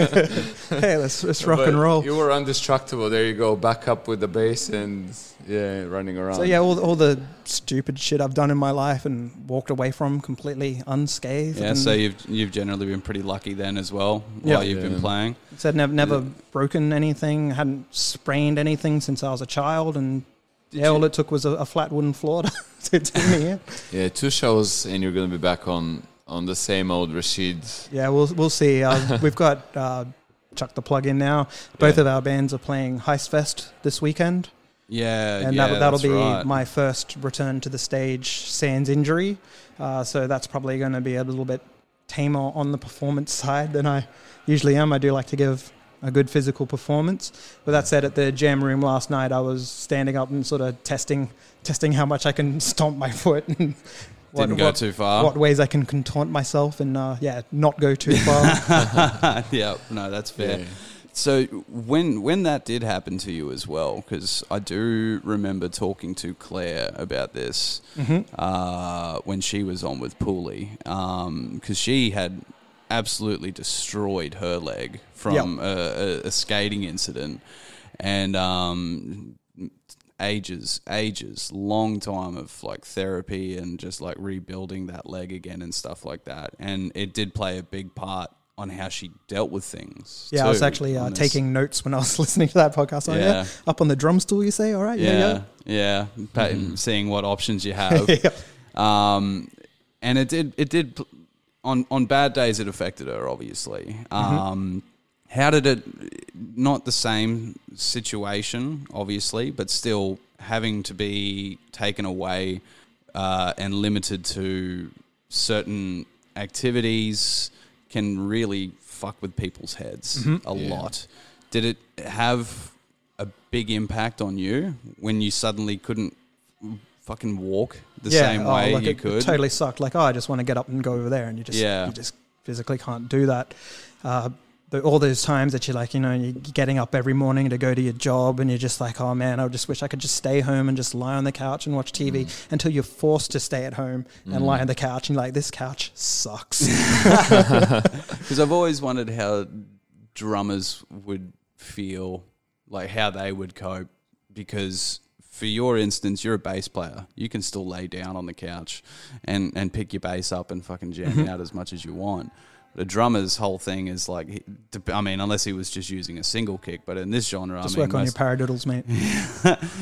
hey, let's let's rock But and roll. You were indestructible. There you go, back up with the bass and yeah, running around. So yeah, all, all the stupid shit I've done in my life and walked away from completely unscathed. Yeah, so you've you've generally been pretty lucky then as well Yeah. while you've been Yeah. playing. said never never broken anything, hadn't sprained anything since I was a child, and yeah, all it took was a, a flat wooden floor to, to take me in. yeah, two shows, and you're gonna be back on on the same old Rashid. Yeah, we'll we'll see. Uh, we've got uh, chuck the plug in now. Both Yeah. of our bands are playing Heist Fest this weekend. Yeah, and yeah, that'll, that'll that's be right. my first return to the stage sans injury. Uh, so that's probably going to be a little bit tamer on the performance side than I usually am. I do like to give a good physical performance. But that said, at the jam room last night, I was standing up and sort of testing testing how much I can stomp my foot and what, Didn't go what, too far. what ways I can contort myself and uh, yeah, not go too far. yeah, no, that's fair. Yeah. So when when that did happen to you as well, because I do remember talking to Claire about this uh, when she was on with Pooley, because she had absolutely destroyed her leg from a, a, a skating incident, and um, ages, ages, long time of like therapy and just like rebuilding that leg again and stuff like that, and it did play a big part on how she dealt with things. Yeah, I was actually uh, taking notes when I was listening to that podcast. Oh, yeah. Yeah. Up on the drum stool, you say? All right. Yeah. yeah, Yeah. yeah, Pa- seeing what options you have. Yeah. um, and it did, it did on on bad days. It affected her, obviously. Um, how did it? Not the same situation, obviously, but still having to be taken away uh, and limited to certain activities can really fuck with people's heads a lot. Did it have a big impact on you when you suddenly couldn't fucking walk the same oh, way like you it, could? It totally sucked. Like, oh, I just want to get up and go over there, and you just, Yeah. you just physically can't do that. Uh, but all those times that you're like, you know, you're getting up every morning to go to your job, and you're just like, oh man, I just wish I could just stay home and just lie on the couch and watch TV Mm. until you're forced to stay at home and lie on the couch, and you're like, this couch sucks. Because I've always wondered how drummers would feel, like how they would cope. Because for your instance, you're a bass player. You can still lay down on the couch and, and pick your bass up and fucking jam Mm-hmm. out as much as you want. A drummer's whole thing is like, he- I mean, unless he was just using a single kick. But in this genre, just I mean, work on your paradiddles, mate.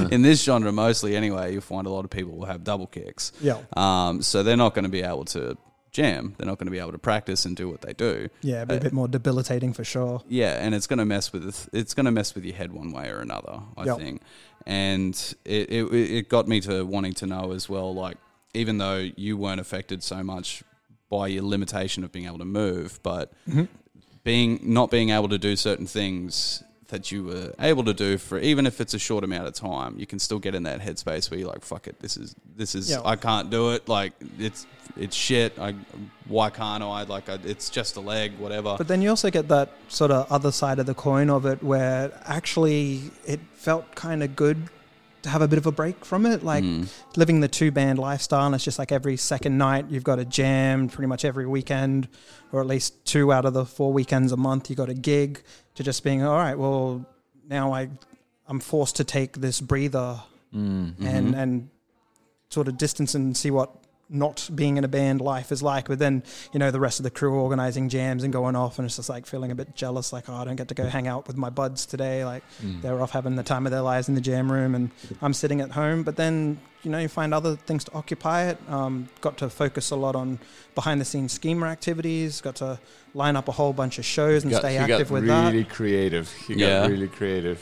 in this genre, mostly anyway, you'll find a lot of people will have double kicks. Yeah. Um, so they're not going to be able to jam. They're not going to be able to practice and do what they do. Yeah, a Uh, bit more debilitating for sure. Yeah, and it's going to mess with it's going to mess with your head one way or another. I Yep. think, and it, it it got me to wanting to know as well. Like, even though you weren't affected so much by your limitation of being able to move, but Mm-hmm. being not being able to do certain things that you were able to do for even if it's a short amount of time, you can still get in that headspace where you're like, "Fuck it, this is this is Yeah. I can't do it. Like it's it's shit. I why can't I? Like I, it's just a leg, whatever." But then you also get that sort of other side of the coin of it where actually it felt kind of good have a bit of a break from it. Like Mm. living the two band lifestyle, and it's just like every second night you've got a jam pretty much every weekend, or at least two out of the four weekends a month you got a gig, to just being, all right, well, now I, I'm forced to take this breather and, and sort of distance and see what not being in a band life is like. But then, you know, the rest of the crew organizing jams and going off, and it's just like feeling a bit jealous, like, oh, I don't get to go hang out with my buds today. Like, they're off having the time of their lives in the jam room, and I'm sitting at home. But then, you know, you find other things to occupy it. Um, got to focus a lot on behind the scenes schema activities, got to line up a whole bunch of shows and Got- stay he active got with really that. Really creative. He Yeah. got really creative.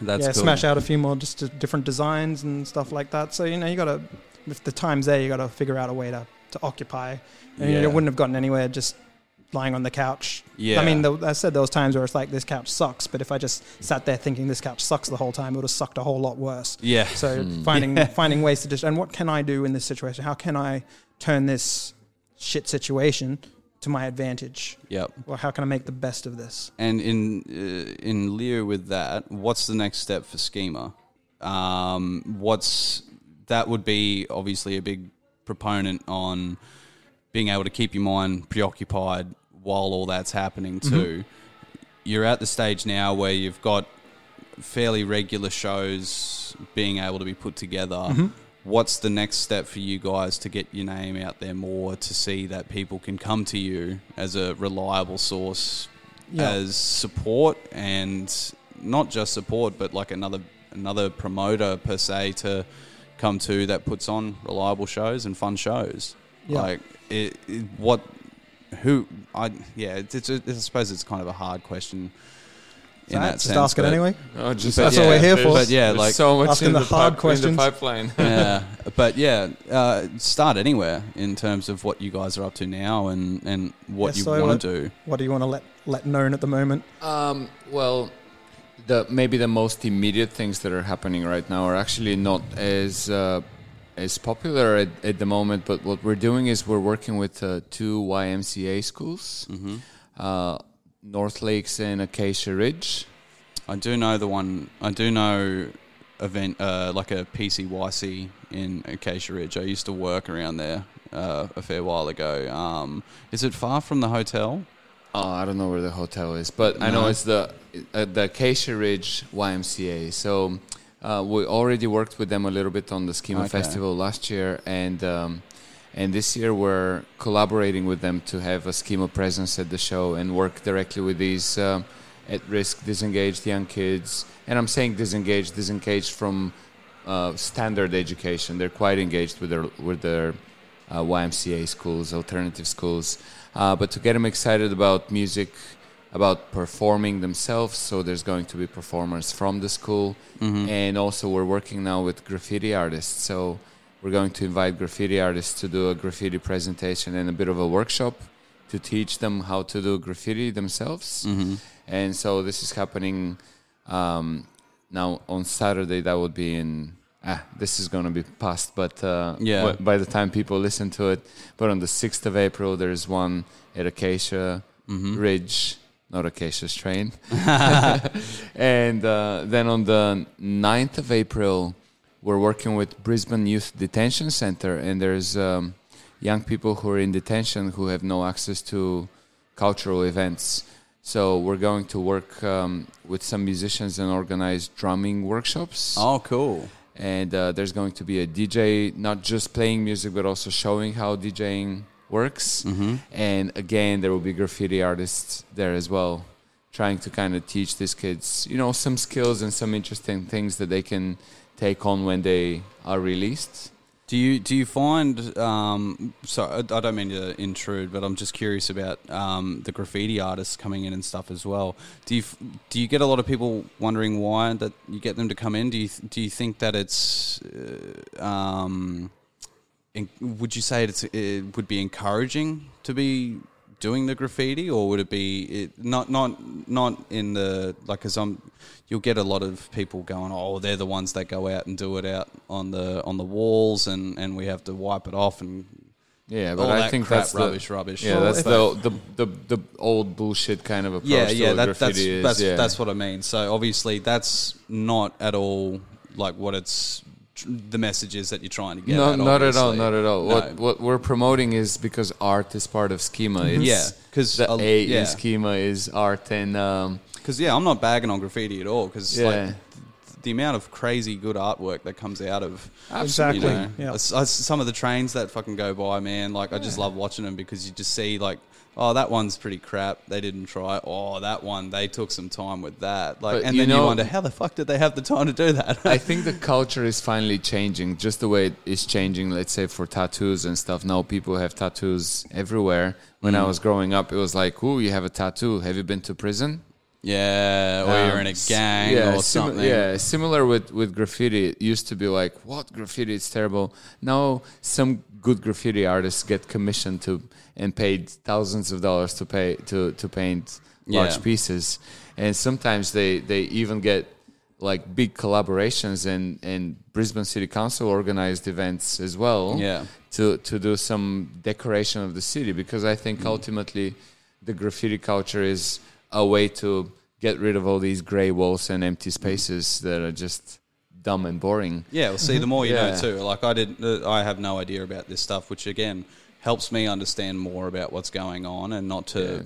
That's yeah, cool. smash out a few more just different designs and stuff like that. So you know, you got to if the time's there, you got to figure out a way to to occupy. And Yeah. you wouldn't have gotten anywhere just lying on the couch. Yeah. I mean, the, I said those times where it's like this couch sucks, but if I just sat there thinking this couch sucks the whole time, it would have sucked a whole lot worse. Yeah. So finding finding ways to just and what can I do in this situation? How can I turn this shit situation to my advantage? Yep. Or how can I make the best of this? And in uh, in lieu with that, what's the next step for Schema? Um, what's that would be obviously a big proponent on being able to keep your mind preoccupied while all that's happening mm-hmm. too. You're at the stage now where you've got fairly regular shows being able to be put together. Mm-hmm. What's the next step for you guys to get your name out there more to see that people can come to you as a reliable source Yeah. as support and not just support but like another another promoter per se to come to that puts on reliable shows and fun shows Yeah. like it, it- what who I yeah it's, it's a, I suppose it's kind of a hard question in that just sense ask it anyway. Oh, just But That's what we're here for. But yeah, like- so much Asking the the, hard pip- in questions. the pipeline. yeah, but yeah, uh, start anywhere in terms of what you guys are up to now and, and what Yeah, you so want to do. What do you want to let let known at the moment? Um, well, the maybe the most immediate things that are happening right now are actually not as uh, as popular at, at the moment. But what we're doing is we're working with uh, two YMCA schools. Uh, North Lakes and Acacia Ridge. I do know the one. I do know event uh, like a PCYC in Acacia Ridge. I used to work around there uh, a fair while ago. Um, is it far from the hotel? Oh, I don't know where the hotel is, but I know it's the uh, the Acacia Ridge YMCA. So uh, we already worked with them a little bit on the Schema Okay. Festival last year, and um, and this year we're collaborating with them to have a Schema presence at the show and work directly with these um, at-risk, disengaged young kids. And I'm saying disengaged, disengaged from uh, standard education. They're quite engaged with their with their uh, YMCA schools, alternative schools. Uh, but to get them excited about music, about performing themselves, so there's going to be performers from the school, and also we're working now with graffiti artists. So we're going to invite graffiti artists to do a graffiti presentation and a bit of a workshop to teach them how to do graffiti themselves. And so this is happening um, now on Saturday. That would be in. Ah, this is going to be past, but uh, Yeah. by the time people listen to it, but on the sixth of April, there's one at Acacia Ridge, not Acacia's train, and uh, then on the 9th of April, we're working with Brisbane Youth Detention Center, and there's um, young people who are in detention who have no access to cultural events. So we're going to work um, with some musicians and organize drumming workshops. Oh, cool. And uh, there's going to be a DJ, not just playing music, but also showing how DJing works. And again, there will be graffiti artists there as well, trying to kind of teach these kids, you know, some skills and some interesting things that they can take on when they are released. Do you do you find? Um, so I, I don't mean to intrude, but I'm just curious about um, the graffiti artists coming in and stuff as well. Do you do you get a lot of people wondering why that you get them to come in? Do you do you think that it's uh, um, in, would you say it's it would be encouraging to be doing the graffiti, or would it be it, not not not in the like? Because I'm, you'll get a lot of people going, oh, they're the ones that go out and do it out on the on the walls, and and we have to wipe it off and. Yeah, but I think crap, that's rubbish, the, rubbish. Yeah, that's the, the the the old bullshit kind of approach yeah, to yeah, that, that's is. that's yeah. that's what I mean. So obviously, that's not at all like what it's the message is that you're trying to get. no, at, not at all, not at all. No. What what we're promoting is because art is part of schema. It's, Yeah, 'cause the a- A yeah. in schema is art, and um, Because yeah, I'm not bagging on graffiti at all. Because Yeah. like the amount of crazy good artwork that comes out of Exactly. you know, yeah. s- s- some of the trains that fucking go by, man. Like I just love watching them because you just see like, oh, that one's pretty crap. They didn't try. Oh, that one they took some time with that. Like, But and you then you wonder how the fuck did they have the time to do that? I think the culture is finally changing, just the way it is changing. Let's say for tattoos and stuff. Now people have tattoos everywhere. When Mm. I was growing up, it was like, "Ooh, you have a tattoo. Have you been to prison?" Yeah, or you're in a Um, gang yeah, or sim- something. Yeah, similar with, with graffiti. It used to be like, what graffiti? It's terrible. Now some good graffiti artists get commissioned to and paid thousands of dollars to pay to, to paint large Yeah. pieces, and sometimes they, they even get like big collaborations and, and Brisbane City Council organized events as well Yeah. to, to do some decoration of the city because I think ultimately the graffiti culture is a way to get rid of all these gray walls and empty spaces that are just dumb and boring. Yeah, well, see, the more you Yeah. know too. Like I did, uh, I have no idea about this stuff, which again helps me understand more about what's going on and not to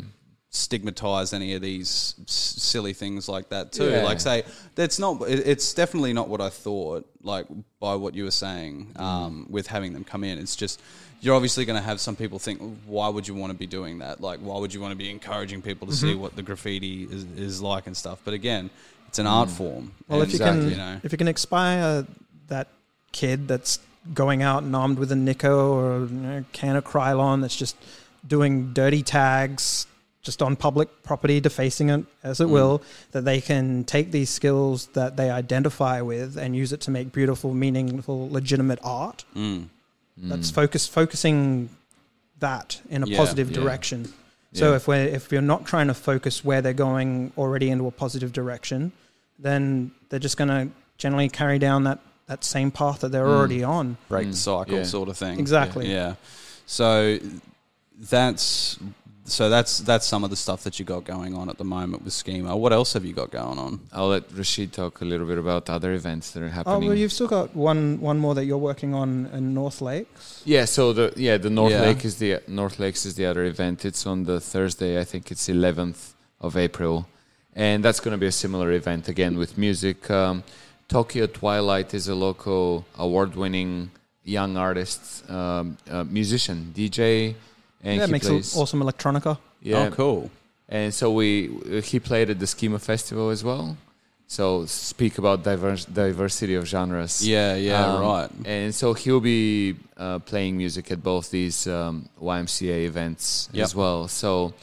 stigmatize any of these s- silly things like that too. Yeah. Like say, that's not. it- It's definitely not what I thought. Like by what you were saying, Mm. um, with having them come in, it's just. You're obviously going to have some people think, why would you want to be doing that? Like, why would you want to be encouraging people to Mm-hmm. see what the graffiti is, is like and stuff? But again, it's an art form. Well, if and, you can, you know, if you can inspire that kid that's going out and armed with a Nico or a can of Krylon that's just doing dirty tags just on public property, defacing it as it will, that they can take these skills that they identify with and use it to make beautiful, meaningful, legitimate art. mm. That's focus focusing that in a Yeah, positive yeah. direction. So Yeah. if we're if you're not trying to focus where they're going already into a positive direction, then they're just going to generally carry down that that same path that they're already on. break Mm, the cycle yeah. sort of thing. Exactly. Yeah. So that's so that's that's some of the stuff that you got going on at the moment with Schema. What else have you got going on? I'll let Rashid talk a little bit about other events that are happening. Oh, well, you've still got one one more that you're working on in North Lakes. Yeah, so the yeah the North Yeah. Lake is the North Lakes is the other event. It's on the Thursday. I think it's 11th of April, and that's going to be a similar event again with music. Um, Tokyo Twilight is a local award-winning young artist, um, uh, musician, DJ, and yeah, he makes plays. awesome electronica. Yeah, Oh, cool. and so we he played at the Schema Festival as well. So speak about diverse, diversity of genres. Yeah, yeah, Um, right. And so he'll be uh, playing music at both these um, YMCA events Yep. as well. So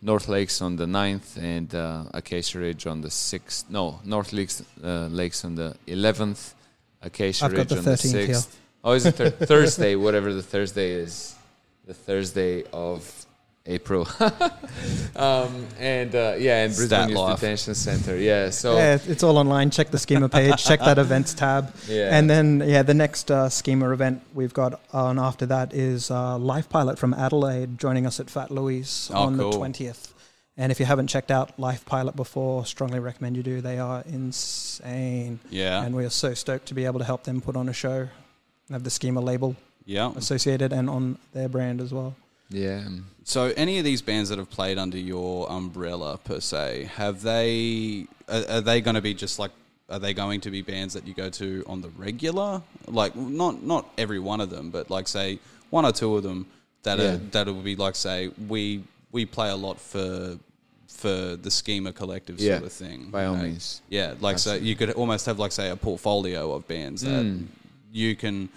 North Lakes on the 9th and uh, Acacia Ridge on the 6th. No, North Lakes, uh, Lakes on the 11th, Acacia I've got Ridge the on the 13th 6th. here. Oh, is it thir- Thursday? Whatever the Thursday is. The Thursday of April. um, and uh, yeah, and Brisbane Youth life. Detention Center. Yeah, so yeah, it's all online. Check the schema page. check that events tab. Yeah. And then yeah, the next uh, schema event we've got on after that is uh, Life Pilot from Adelaide joining us at Fat Louis Oh, on cool. the twentieth. And if you haven't checked out Life Pilot before, strongly recommend you do. They are insane, Yeah, and we are so stoked to be able to help them put on a show. Have the schema label yeah. associated and on their brand as well. yeah. So, any of these bands that have played under your umbrella per se, have they? Are, are they going to be just like? Are they going to be bands that you go to on the regular? Like, not not every one of them, but like say one or two of them that Yeah. are that will be like say we we play a lot for for the schema collective Yeah, sort of thing. by all know? means. Yeah, like so you could almost have like say a portfolio of bands that Mm. you can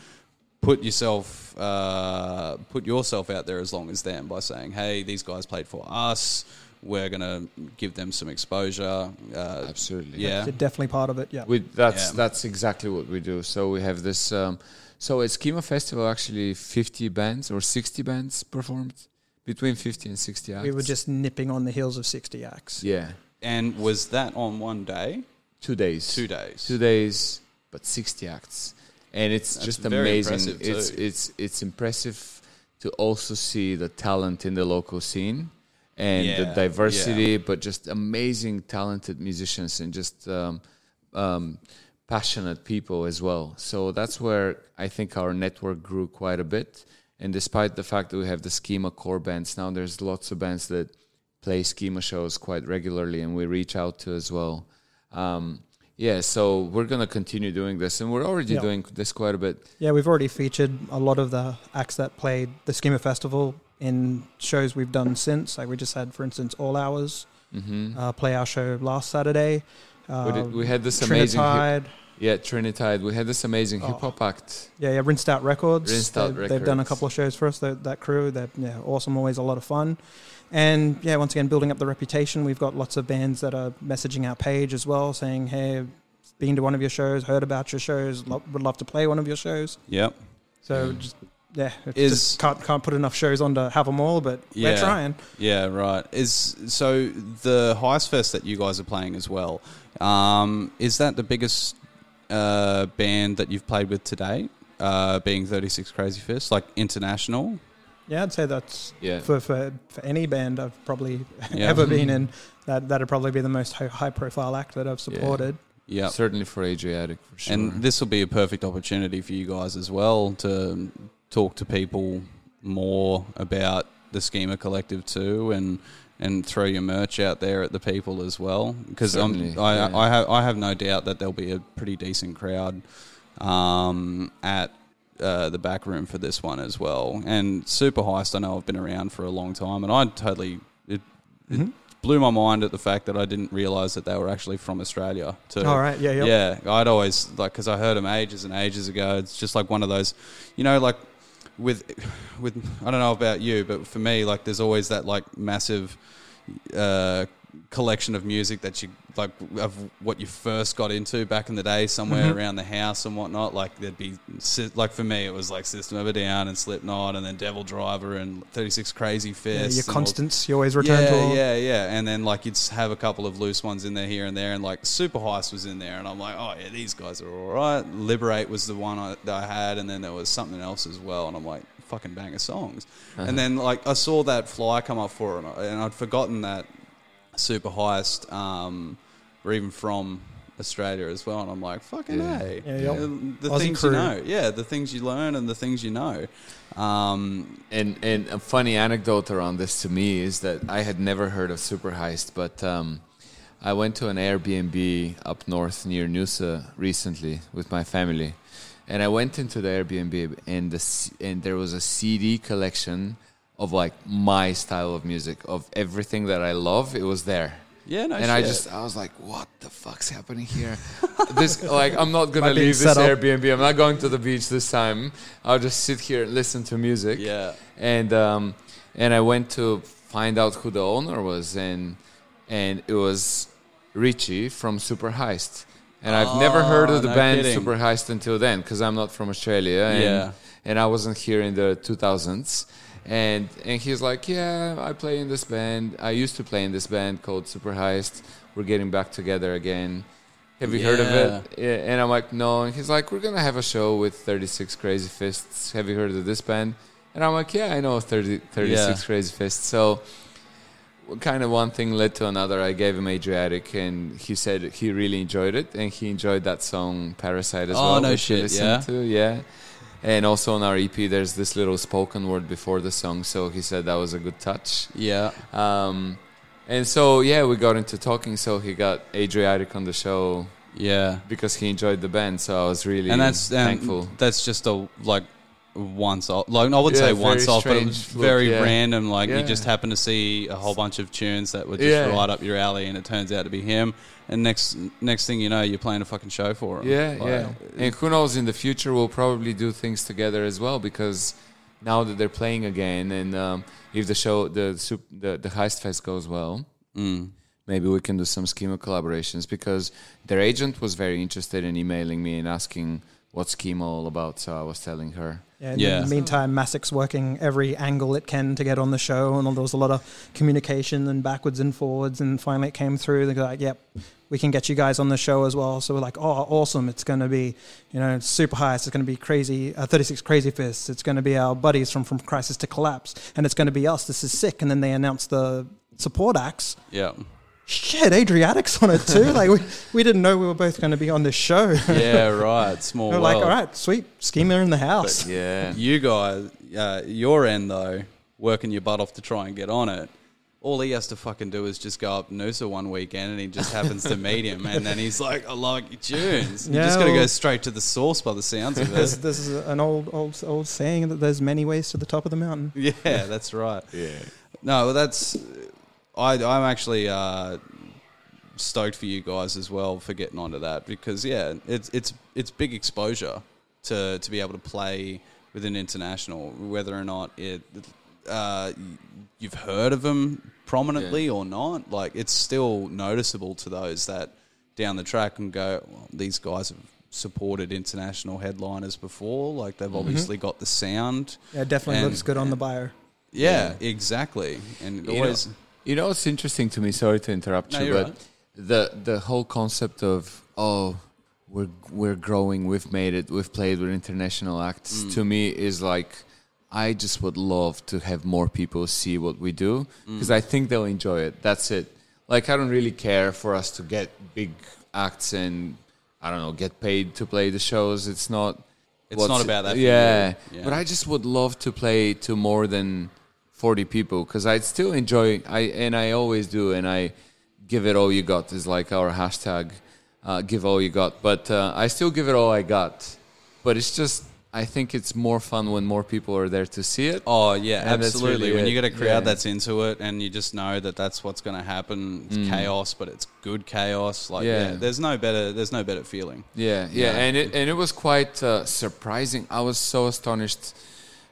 put yourself uh, put yourself out there as long as them by saying, "Hey, these guys played for us. We're gonna give them some exposure." Uh, Absolutely. yeah, They're definitely part of it. Yeah. We, that's Yeah. that's exactly what we do. So we have this. Um, so at Schema Festival, actually, fifty bands or sixty bands performed, between fifty and sixty acts. we were just nipping on the heels of 60 acts. yeah, and was that on one day, two days, two days? two days, but sixty acts, and it's That's just amazing. It's too. it's it's impressive to also see the talent in the local scene and the Yeah, diversity, but just amazing, talented musicians and just um, um, passionate people as well. So that's where I think our network grew quite a bit. And despite the fact that we have the schema core bands now, there's lots of bands that play schema shows quite regularly, and we reach out to as well. Um, yeah, so we're gonna continue doing this, and we're already Yeah. doing this quite a bit. Yeah, we've already featured a lot of the acts that played the Schema Festival in shows we've done since. Like we just had, for instance, All Hours hmm uh, play our show last Saturday. Uh, we, did, we had this amazing, hip, Trinitide. Yeah, Trinitide. We had this amazing Oh. hip hop act. Yeah, yeah, Rinsed Out Records. Rinsed Out they've, they've done a couple of shows for us. That, that crew, they're yeah, awesome. Always a lot of fun. And yeah, once again, building up the reputation. We've got lots of bands that are messaging our page as well, saying, "Hey, been to one of your shows, heard about your shows, lo- would love to play one of your shows." Yep. So just yeah, it's Is- just can't can't put enough shows on to have them all, but Yeah. we're trying. Yeah, right. Is so the Heist Fest that you guys are playing as well. Um, is that the biggest uh, band that you've played with today? Uh, being Thirty Six Crazy Fists, like international. Yeah, I'd say that's Yeah, for, for for any band I've probably Yeah. ever been in. That that'd probably be the most high, high profile act that I've supported. Yeah. certainly for Adriatic for sure. And this will be a perfect opportunity for you guys as well to talk to people more about the Schema Collective too, and and throw your merch out there at the people as well. Because Certainly, I yeah. I have I have no doubt that there'll be a pretty decent crowd um, at. Uh, the back room for this one as well, and Superheist. I know I've been around for a long time, and I totally it, it Mhm. blew my mind at the fact that I didn't realize that they were actually from Australia. Too. All right, yeah, yeah. Yeah, I'd always like because I heard them ages and ages ago. It's just like one of those, you know, like with with I don't know about you, but for me, like there's always that like massive uh, collection of music that you like of what you first got into back in the day, somewhere Mhm. around the house and whatnot. Like there'd be like for me, it was like System of a Down and Slipknot, and then Devil Driver and Thirty Six Crazy Yeah, your and all- constants you always return yeah, to. All. Yeah, yeah, and then like you'd have a couple of loose ones in there here and there, and like Superheist was in there, and I'm like, oh yeah, these guys are all right. Liberate was the one I, that I had, and then there was something else as well, and I'm like, fucking banger songs. And then like I saw that fly come up for it, and I'd forgotten that Superheist um, were even from Australia as well. And I'm like, fucking Yeah. hey, Yeah, yep. the Aussie things crew. you know, yeah, the things you learn and the things you know. Um, And and a funny anecdote around this to me is that I had never heard of Superheist, but um, I went to an Airbnb up north near Noosa recently with my family, and I went into the Airbnb and the and there was a CD collection of like my style of music of everything that I love. It was there. yeah, no and I just I was like, what the fuck's happening here? this like I'm not gonna Am I being leave this? Airbnb. I'm not going to the beach this time. I'll just sit here and listen to music. yeah, And um, and I went to find out who the owner was, and and it was Richie from Superheist. And I've never heard Oh, of the no band kidding. Superheist until then, because I'm not from Australia. And, Yeah. and I wasn't here in the 2000s. And and he's like, yeah, I play in this band. I used to play in this band called Superheist. We're getting back together again. Have you heard of it? Yeah, and I'm like, no. And he's like, we're gonna have a show with 36 Crazy Fists. Have you heard of this band? And I'm like, yeah, I know 30, 36 Yeah. Crazy Fists. So kind of one thing led to another. I gave him Adriatic, and he said he really enjoyed it, and he enjoyed that song Parasite as Oh, well. no shit, yeah? To, yeah. And also on our EP, there's this little spoken word before the song, so he said that was a good touch. yeah. Um, and so yeah, we got into talking. So he got Adriatic on the show Yeah, because he enjoyed the band. So I was really and that's and thankful. That's just a like once off. Like I wouldn't Yeah, say very once off, but it was strange look, very yeah. random. Like you just happened to see a whole bunch of tunes that were just Yeah. right up your alley, and it turns out to be him. And next next thing you know, you're playing a fucking show for them. Yeah, Like, yeah. And who knows, in the future, we'll probably do things together as well because now that they're playing again, and um, if the show, the, the the Heist Fest goes well, Mm. maybe we can do some schema collaborations because their agent was very interested in emailing me and asking what's schema all about. So I was telling her. Yeah, in Yeah. the meantime, Massic's working every angle it can to get on the show, and there was a lot of communication and backwards and forwards, and finally it came through. They're like, "Yep, we can get you guys on the show as well." So we're like, "Oh, awesome! It's going to be, you know, super high. It's going to be crazy, uh, 36 Crazy Fists. It's going to be our buddies from from Crisis to Collapse, and it's going to be us. This is sick." And then they announced the support acts. yeah, Shit, Adriatic's on it too. like we, we didn't know we were both going to be on this show. yeah. Right. Small. we're like, all right, sweet, schema in the house. Yeah. You guys, uh, your end though, working your butt off to try and get on it. All he has to fucking do is just go up Noosa one weekend, and he just happens to meet him, and then he's like, "I like your tunes." You Yeah, just got to go straight to the source by the sounds of This, it. this is an old, old, old saying that there's many ways to the top of the mountain. yeah, that's right. Yeah. No, well, that's. I, I'm actually uh, stoked for you guys as well for getting onto that because yeah, it's it's it's big exposure to to be able to play with an international, whether or not it uh, you've heard of them prominently or not. Like it's still noticeable to those that down the track and go, well, these guys have supported international headliners before. Like they've obviously got the sound. Yeah, it definitely And- looks good on the bio. Yeah, exactly. And You always. know, you know what's interesting to me? Sorry to interrupt No, you, but right. the the whole concept of oh we're we're growing, we've made it, we've played with international acts. Mm. To me, is like I just would love to have more people see what we do Mm. because I think they'll enjoy it. That's it. Like I don't really care for us to get big acts and I don't know get paid to play the shows. It's not. It's not about that Yeah. Yeah. but I just would love to play to more than 40 people because I'd still enjoy I and I always do and I give it all you got is like our hashtag uh, give all you got but uh, I still give it all I got but it's just I think it's more fun when more people are there to see it Oh yeah, And absolutely. really when it. you get a crowd Yeah. that's into it, and you just know that that's what's going to happen. It's chaos, but it's good chaos. Like yeah. Yeah. there's no better. There's no better feeling. Yeah, yeah, Yeah. and it and it was quite uh, surprising. I was so astonished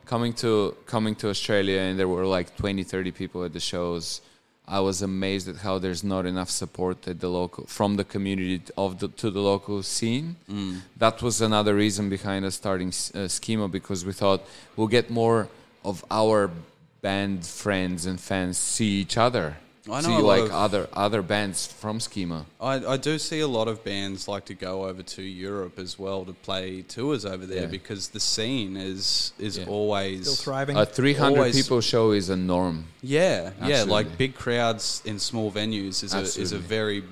coming to coming to Australia, and there were like 20, 30 people at the shows. I was amazed at how there's not enough support at the local from the community of the to the local scene. That was another reason behind us starting uh, Schema because we thought we'll get more of our band friends and fans see each other I so know you a lot like of- other other bands from Schema. I, I do see a lot of bands like to go over to Europe as well to play tours over there Yeah. because the scene is is Yeah. always Still thriving. A 300 people show is a norm. Yeah, yeah, like big crowds in small venues is a is a very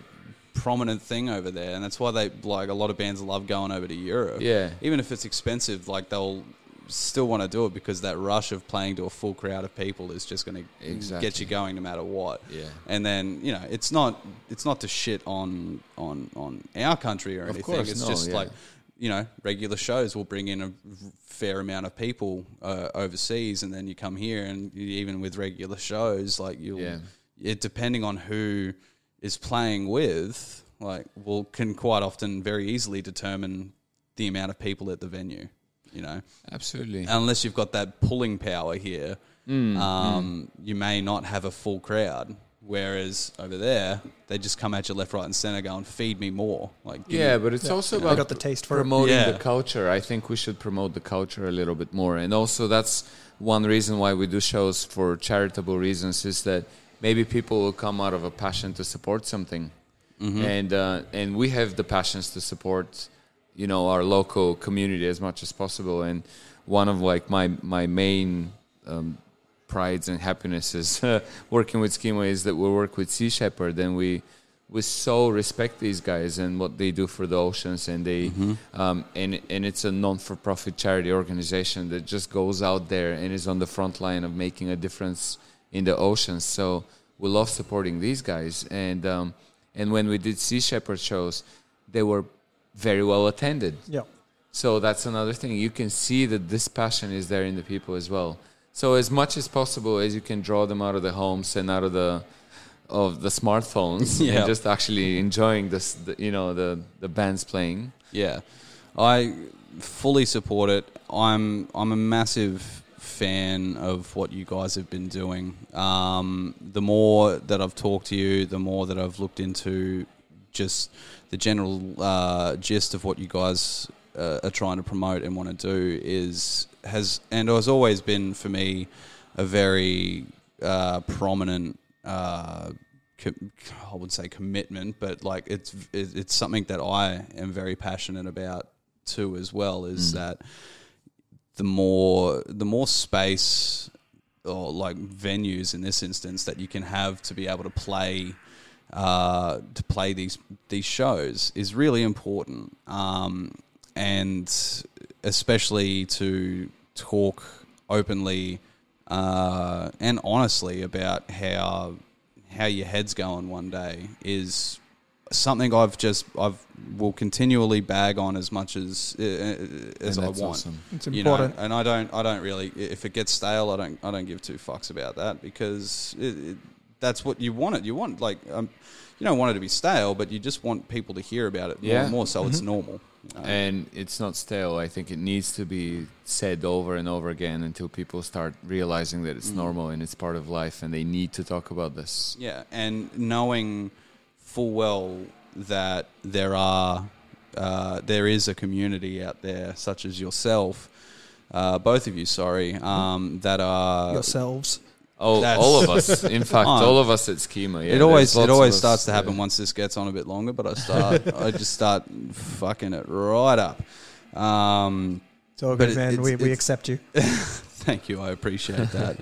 prominent thing over there, and that's why they like a lot of bands love going over to Europe. Yeah. even if it's expensive, like they'll still want to do it because that rush of playing to a full crowd of people is just going to get you going no matter what. Yeah. and then you know it's not it's not to shit on on on our country or Of anything. it's just yeah. like you know, regular shows will bring in a fair amount of people uh, overseas, and then you come here, and you, even with regular shows, like you'll, Yeah. it depending on who is playing with, like, will can quite often very easily determine the amount of people at the venue. You know, Absolutely. unless you've got that pulling power here, Mm, um, you may not have a full crowd. Whereas over there, they just come at you left, right, and center, going, "Feed me more." Like, Yeah, me- but it's also They about got the taste for it. promoting Yeah. the culture. I think we should promote the culture a little bit more, and also that's one reason why we do shows for charitable reasons is that maybe people will come out of a passion to support something, Mm-hmm. and uh, and we have the passions to support, you know, our local community as much as possible. And one of like my my main um, prides and happinesses uh, working with Schema is that we work with Sea Shepherd and we we so respect these guys and what they do for the oceans and they um, and and it's a non-for-profit charity organization that just goes out there and is on the front line of making a difference in the oceans. So we love supporting these guys. And um, and when we did Sea Shepherd shows they were very well attended Yeah. so that's another thing. You can see that this passion is there in the people as well. So as much as possible as you can draw them out of the homes and out of the of the smartphones Yeah. and just actually enjoying this, the, you know, the the bands playing. Yeah, I fully support it. I'm I'm a massive fan of what you guys have been doing. Um, the more that I've talked to you, the more that I've looked into just the general uh, gist of what you guys uh, are trying to promote and want to do is has and has always been for me a very uh, prominent. Uh, co- I would say commitment, but like it's it's something that I am very passionate about too as well. Is that the more the more space or like venues in this instance that you can have to be able to play uh, to play these these shows is really important, um, and especially to talk openly uh, and honestly about how how your head's going one day is something I've just I've will continually bag on as much as uh, as I want. awesome. It's You know, important. and I don't I don't really if it gets stale I don't I don't give two fucks about that because it, it, that's what you want it you want like um, you don't want it to be stale but you just want people to hear about it more Yeah. and more so Mm-hmm. it's normal. you know. And it's not stale. I think it needs to be said over and over again until people start realizing that it's normal and it's part of life and they need to talk about this. Yeah, and knowing full well that there are uh, there is a community out there, such as yourself, uh, both of you, sorry, um, that are Yourselves. All, That's- all of us. In fact, Oh. all of us at Schema. Yeah, it always there's it lots always of us, starts to yeah. happen once this gets on a bit longer, but I start I just start fucking it right up. Um, It's all But good, it- man. it's- We, we it's- accept you. Thank you. I appreciate that.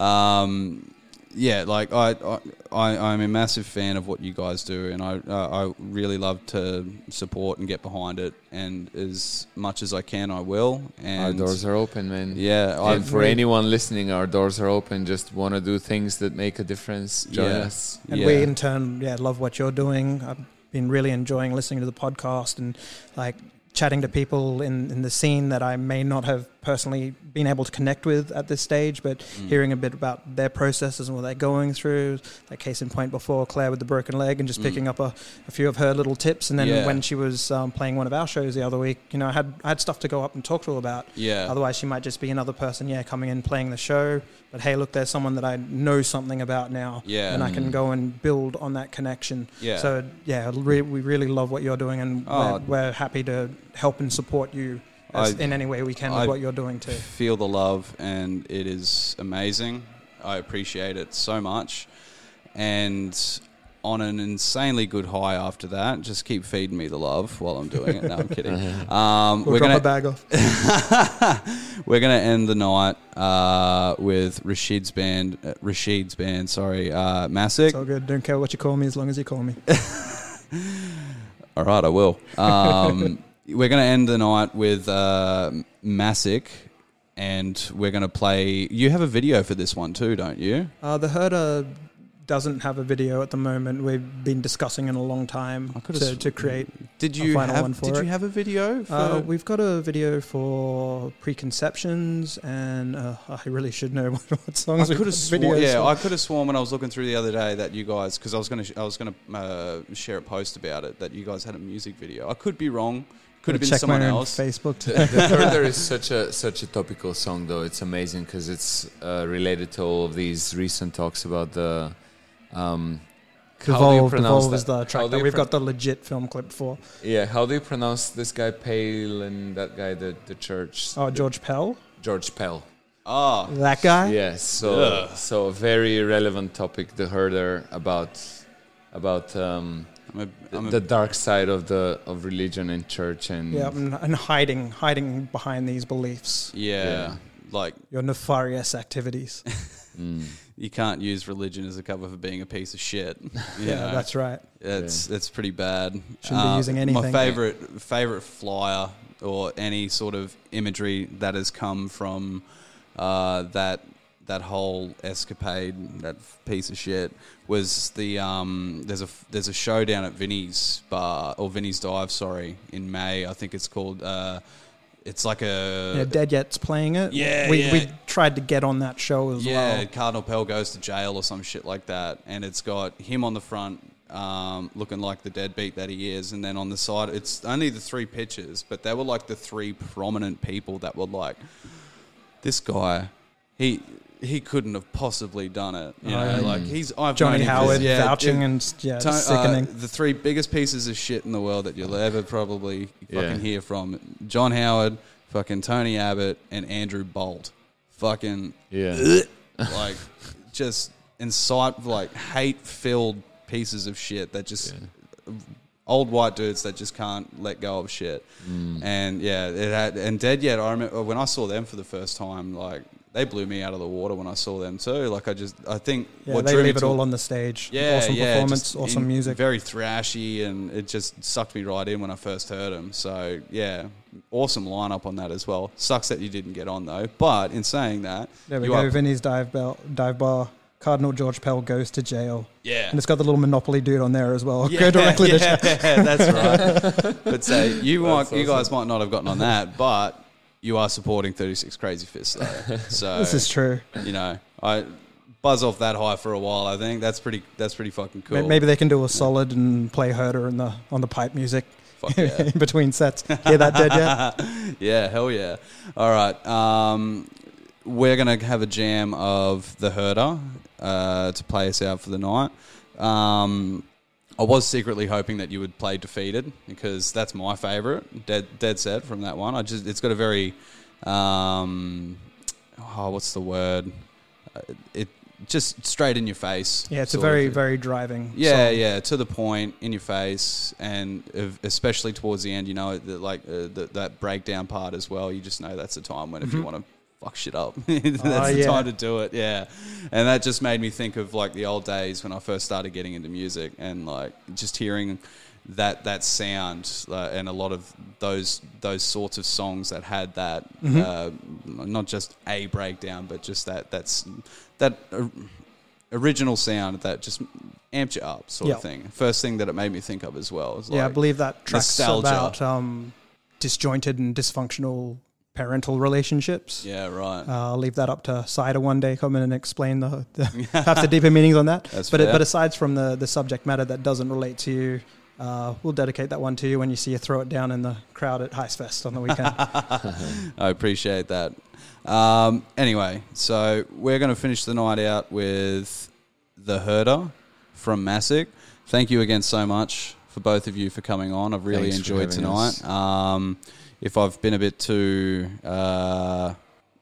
um, yeah, like I, I, I, I'm a massive fan of what you guys do, and I, uh, I really love to support and get behind it. And as much as I can, I will. Our And doors are open, man. yeah, I and for anyone listening, our doors are open. Just want to do things that make a difference. Join Yeah. us. And yeah. we in turn, yeah, love what you're doing. I've been really enjoying listening to the podcast and like chatting to people in, in the scene that I may not have personally been able to connect with at this stage, but Mm. hearing a bit about their processes and what they're going through. That case in point before Claire with the broken leg, and just Mm. picking up a, a few of her little tips. And then Yeah. when she was um, playing one of our shows the other week, you know, I had I had stuff to go up and talk to her about. yeah, Otherwise, she might just be another person, yeah, coming in playing the show. But hey, look, there's someone that I know something about now, Yeah. and I can Mm. go and build on that connection. yeah. So yeah, re- we really love what you're doing, and Oh. we're, we're happy to help and support you as, I- in any way we can with I- what you're doing too. feel the love, and it is amazing. I appreciate it so much. and on an insanely good high after that. Just keep feeding me the love while I'm doing it. No, I'm kidding. Um, We'll we're drop gonna a bag off. we're gonna end the night uh, with Rashid's band. Uh, Rashid's band, sorry, uh, Massic. It's all good. Don't care what you call me as long as you call me. All right, I will. Um, we're going to end the night with uh, Massic, and we're going to play. You have a video for this one too, don't you? Uh, the herder doesn't have a video at the moment. We've been discussing in a long time I to, s- to create. Did you have? Did it. you have a video? For, Uh, we've got a video for preconceptions, and uh, I really should know what, what songs we've could have sworn. Yeah, for. I could have sworn when I was looking through the other day that you guys, because I was going to, I was going to uh, share a post about it that you guys had a music video. I could be wrong. Could have been check someone my else. Facebook. the, the Herder is such a such a topical song, though. It's amazing because it's uh, related to all of these recent talks about the. Um, how do you Evolve, pronounce Evolve is that? the track that we've pro- got the legit film clip for. yeah, how do you pronounce this guy Pale and that guy the the church? Oh, George Pell, George Pell. Ah, that guy. Yes, so Ugh. so a very relevant topic, the Herder about about um, I'm a, I'm a, the dark side of the of religion and church and Yeah, and, and hiding, hiding behind these beliefs, yeah, Yeah. like your nefarious activities. Mm. you can't use religion as a cover for being a piece of shit. yeah, know? that's right. It's it's pretty bad. Shouldn't be using anything. My anything. favorite favorite flyer or any sort of imagery that has come from uh, that that whole escapade, that piece of shit, was the um, there's a there's a show down at Vinny's bar or Vinny's Dive, sorry, in May. I think it's called. Uh, it's like a Yeah, Dead Yet's playing it. Yeah, we yeah. we tried to get on that show as yeah, well. Cardinal Pell goes to jail or some shit like that, and it's got him on the front, um, looking like the deadbeat that he is, and then on the side, it's only the three pictures, but they were like the three prominent people that were like, this guy, he he couldn't have possibly done it. You know, yeah. like he's I've Johnny known him for- Howard yeah, vouching it- and yeah, to- it's uh, sickening. the three biggest pieces of shit in the world that you'll ever probably Yeah. fucking hear from John Howard, fucking Tony Abbott, and Andrew Bolt. Fucking yeah. like just incite like hate filled pieces of shit that just old white dudes that just can't let go of shit. Mm. And yeah, it had and Dead Yet. I remember when I saw them for the first time, like they blew me out of the water when I saw them too. Like I just I think yeah, what they drew me leave it to- all on the stage. yeah, awesome yeah, performance, awesome in- music. very thrashy, and it just sucked me right in when I first heard them. So yeah, awesome lineup on that as well. Sucks that you didn't get on though. But in saying that, there we you go. are- Vinny's dive bell, dive bar. Cardinal George Pell goes to jail, yeah, and it's got the little Monopoly dude on there as well. Yeah, go directly to jail. yeah, that's right. but say you might, That's you guys might not have gotten on that, but you are supporting Thirty Six Crazy Fists though. So This is true. you know, I buzz off that high for a while. I think that's pretty. That's pretty fucking cool. Maybe they can do a solid and play herder in the on the pipe music Fuck yeah. in between sets. Hear that, Dead Yet? yeah, hell yeah. All right. Um, we're going to have a jam of The Herder uh, to play us out for the night. Um, I was secretly hoping that you would play Defeated because that's my favorite. Dead, dead set from that one. I just It's got a very. Um, oh, what's the word? Uh, It just straight in your face. Yeah, it's a very very driving. Yeah, song. yeah, to the point, in your face, and especially towards the end, you know, the, like uh, the, that breakdown part as well. You just know that's the time when if you want to fuck shit up, that's Mm-hmm. Oh, the yeah. time to do it. Yeah, and that just made me think of like the old days when I first started getting into music, and like just hearing that that sound uh, and a lot of those those sorts of songs that had that Mm-hmm. uh, not just a breakdown, but just that that's that. Uh, original sound that just amped you up, sort Yeah. of thing. First thing that it made me think of as well. Is yeah, I believe that track's nostalgia. about um, disjointed and dysfunctional parental relationships. Yeah, right. Uh, I'll leave that up to Cider one day. Come in and explain the, the perhaps the deeper meanings on that. That's but fair. but aside from the the subject matter that doesn't relate to you, uh, we'll dedicate that one to you when you see you throw it down in the crowd at Heist Fest on the weekend. I appreciate that. Um, anyway, so we're going to finish the night out with The Herder from Massic. Thank you again so much for both of you for coming on. I've really Thanks enjoyed tonight. us. Um, if I've been a bit too, uh,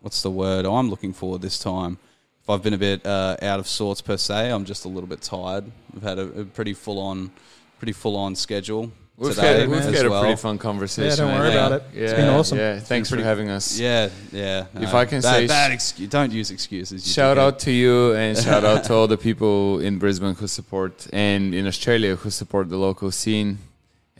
what's the word I'm looking for this time? If I've been a bit uh, out of sorts per se, I'm just a little bit tired. We've had a, a pretty full on, pretty full on schedule We've today had, we've as had a pretty fun conversation. Yeah, don't worry think. about it. Yeah, It's been awesome. Yeah, thanks for having us. Yeah, yeah. If I can bad, say- bad excuse, don't use excuses. you Shout dickhead. out to you and shout out to all the people in Brisbane who support and in Australia who support the local scene.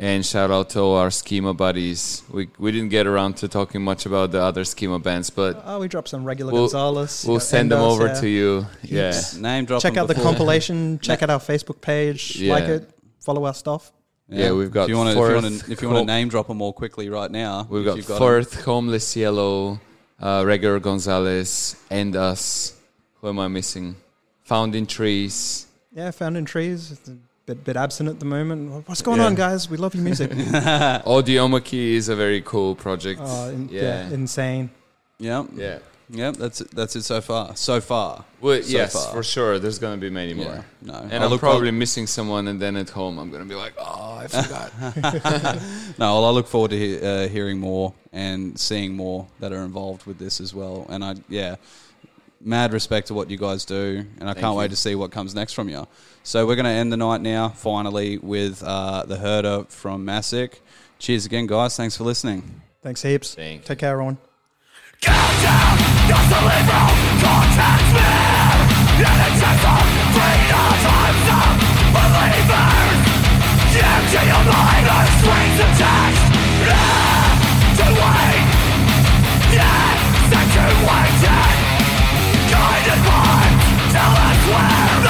And shout out to our schema buddies. We we didn't get around to talking much about the other schema bands, but Oh, we dropped some regular We'll- Gonzalez. we'll send them over yeah. to you. Yeah. Name drop. Check them out the compilation. Check out our Facebook page. Yeah. Like it. Follow our stuff. Yeah, we've got If you want to, if you want to, if you want Col- to name drop them more quickly right now, We've if got you've got 'em. Fourth, Homeless Yellow, uh, Regular Gonzalez, and us. Who am I missing? Found in Trees. Yeah, found in trees. It's a bit, bit absent at the moment. What's going Yeah. on, guys? We love your music. Audiomaki is a very cool project. oh, in, yeah. yeah. insane. Yeah, yeah. yeah. That's it, that's it so far. So far. Well, So yes, far. for sure. There's going to be many more. Yeah, no. And I I'm look probably missing someone, and then at home I'm going to be like, oh, I forgot. No, well, I look forward to he- uh, hearing more and seeing more that are involved with this as well. And I, yeah, mad respect to what you guys do, and I can't you. wait to see what comes next from you. So we're going to end the night now, finally, with uh, the herder from Massic. Cheers again, guys. Thanks for listening. Thanks heaps. Thank. Take care, everyone. Hey,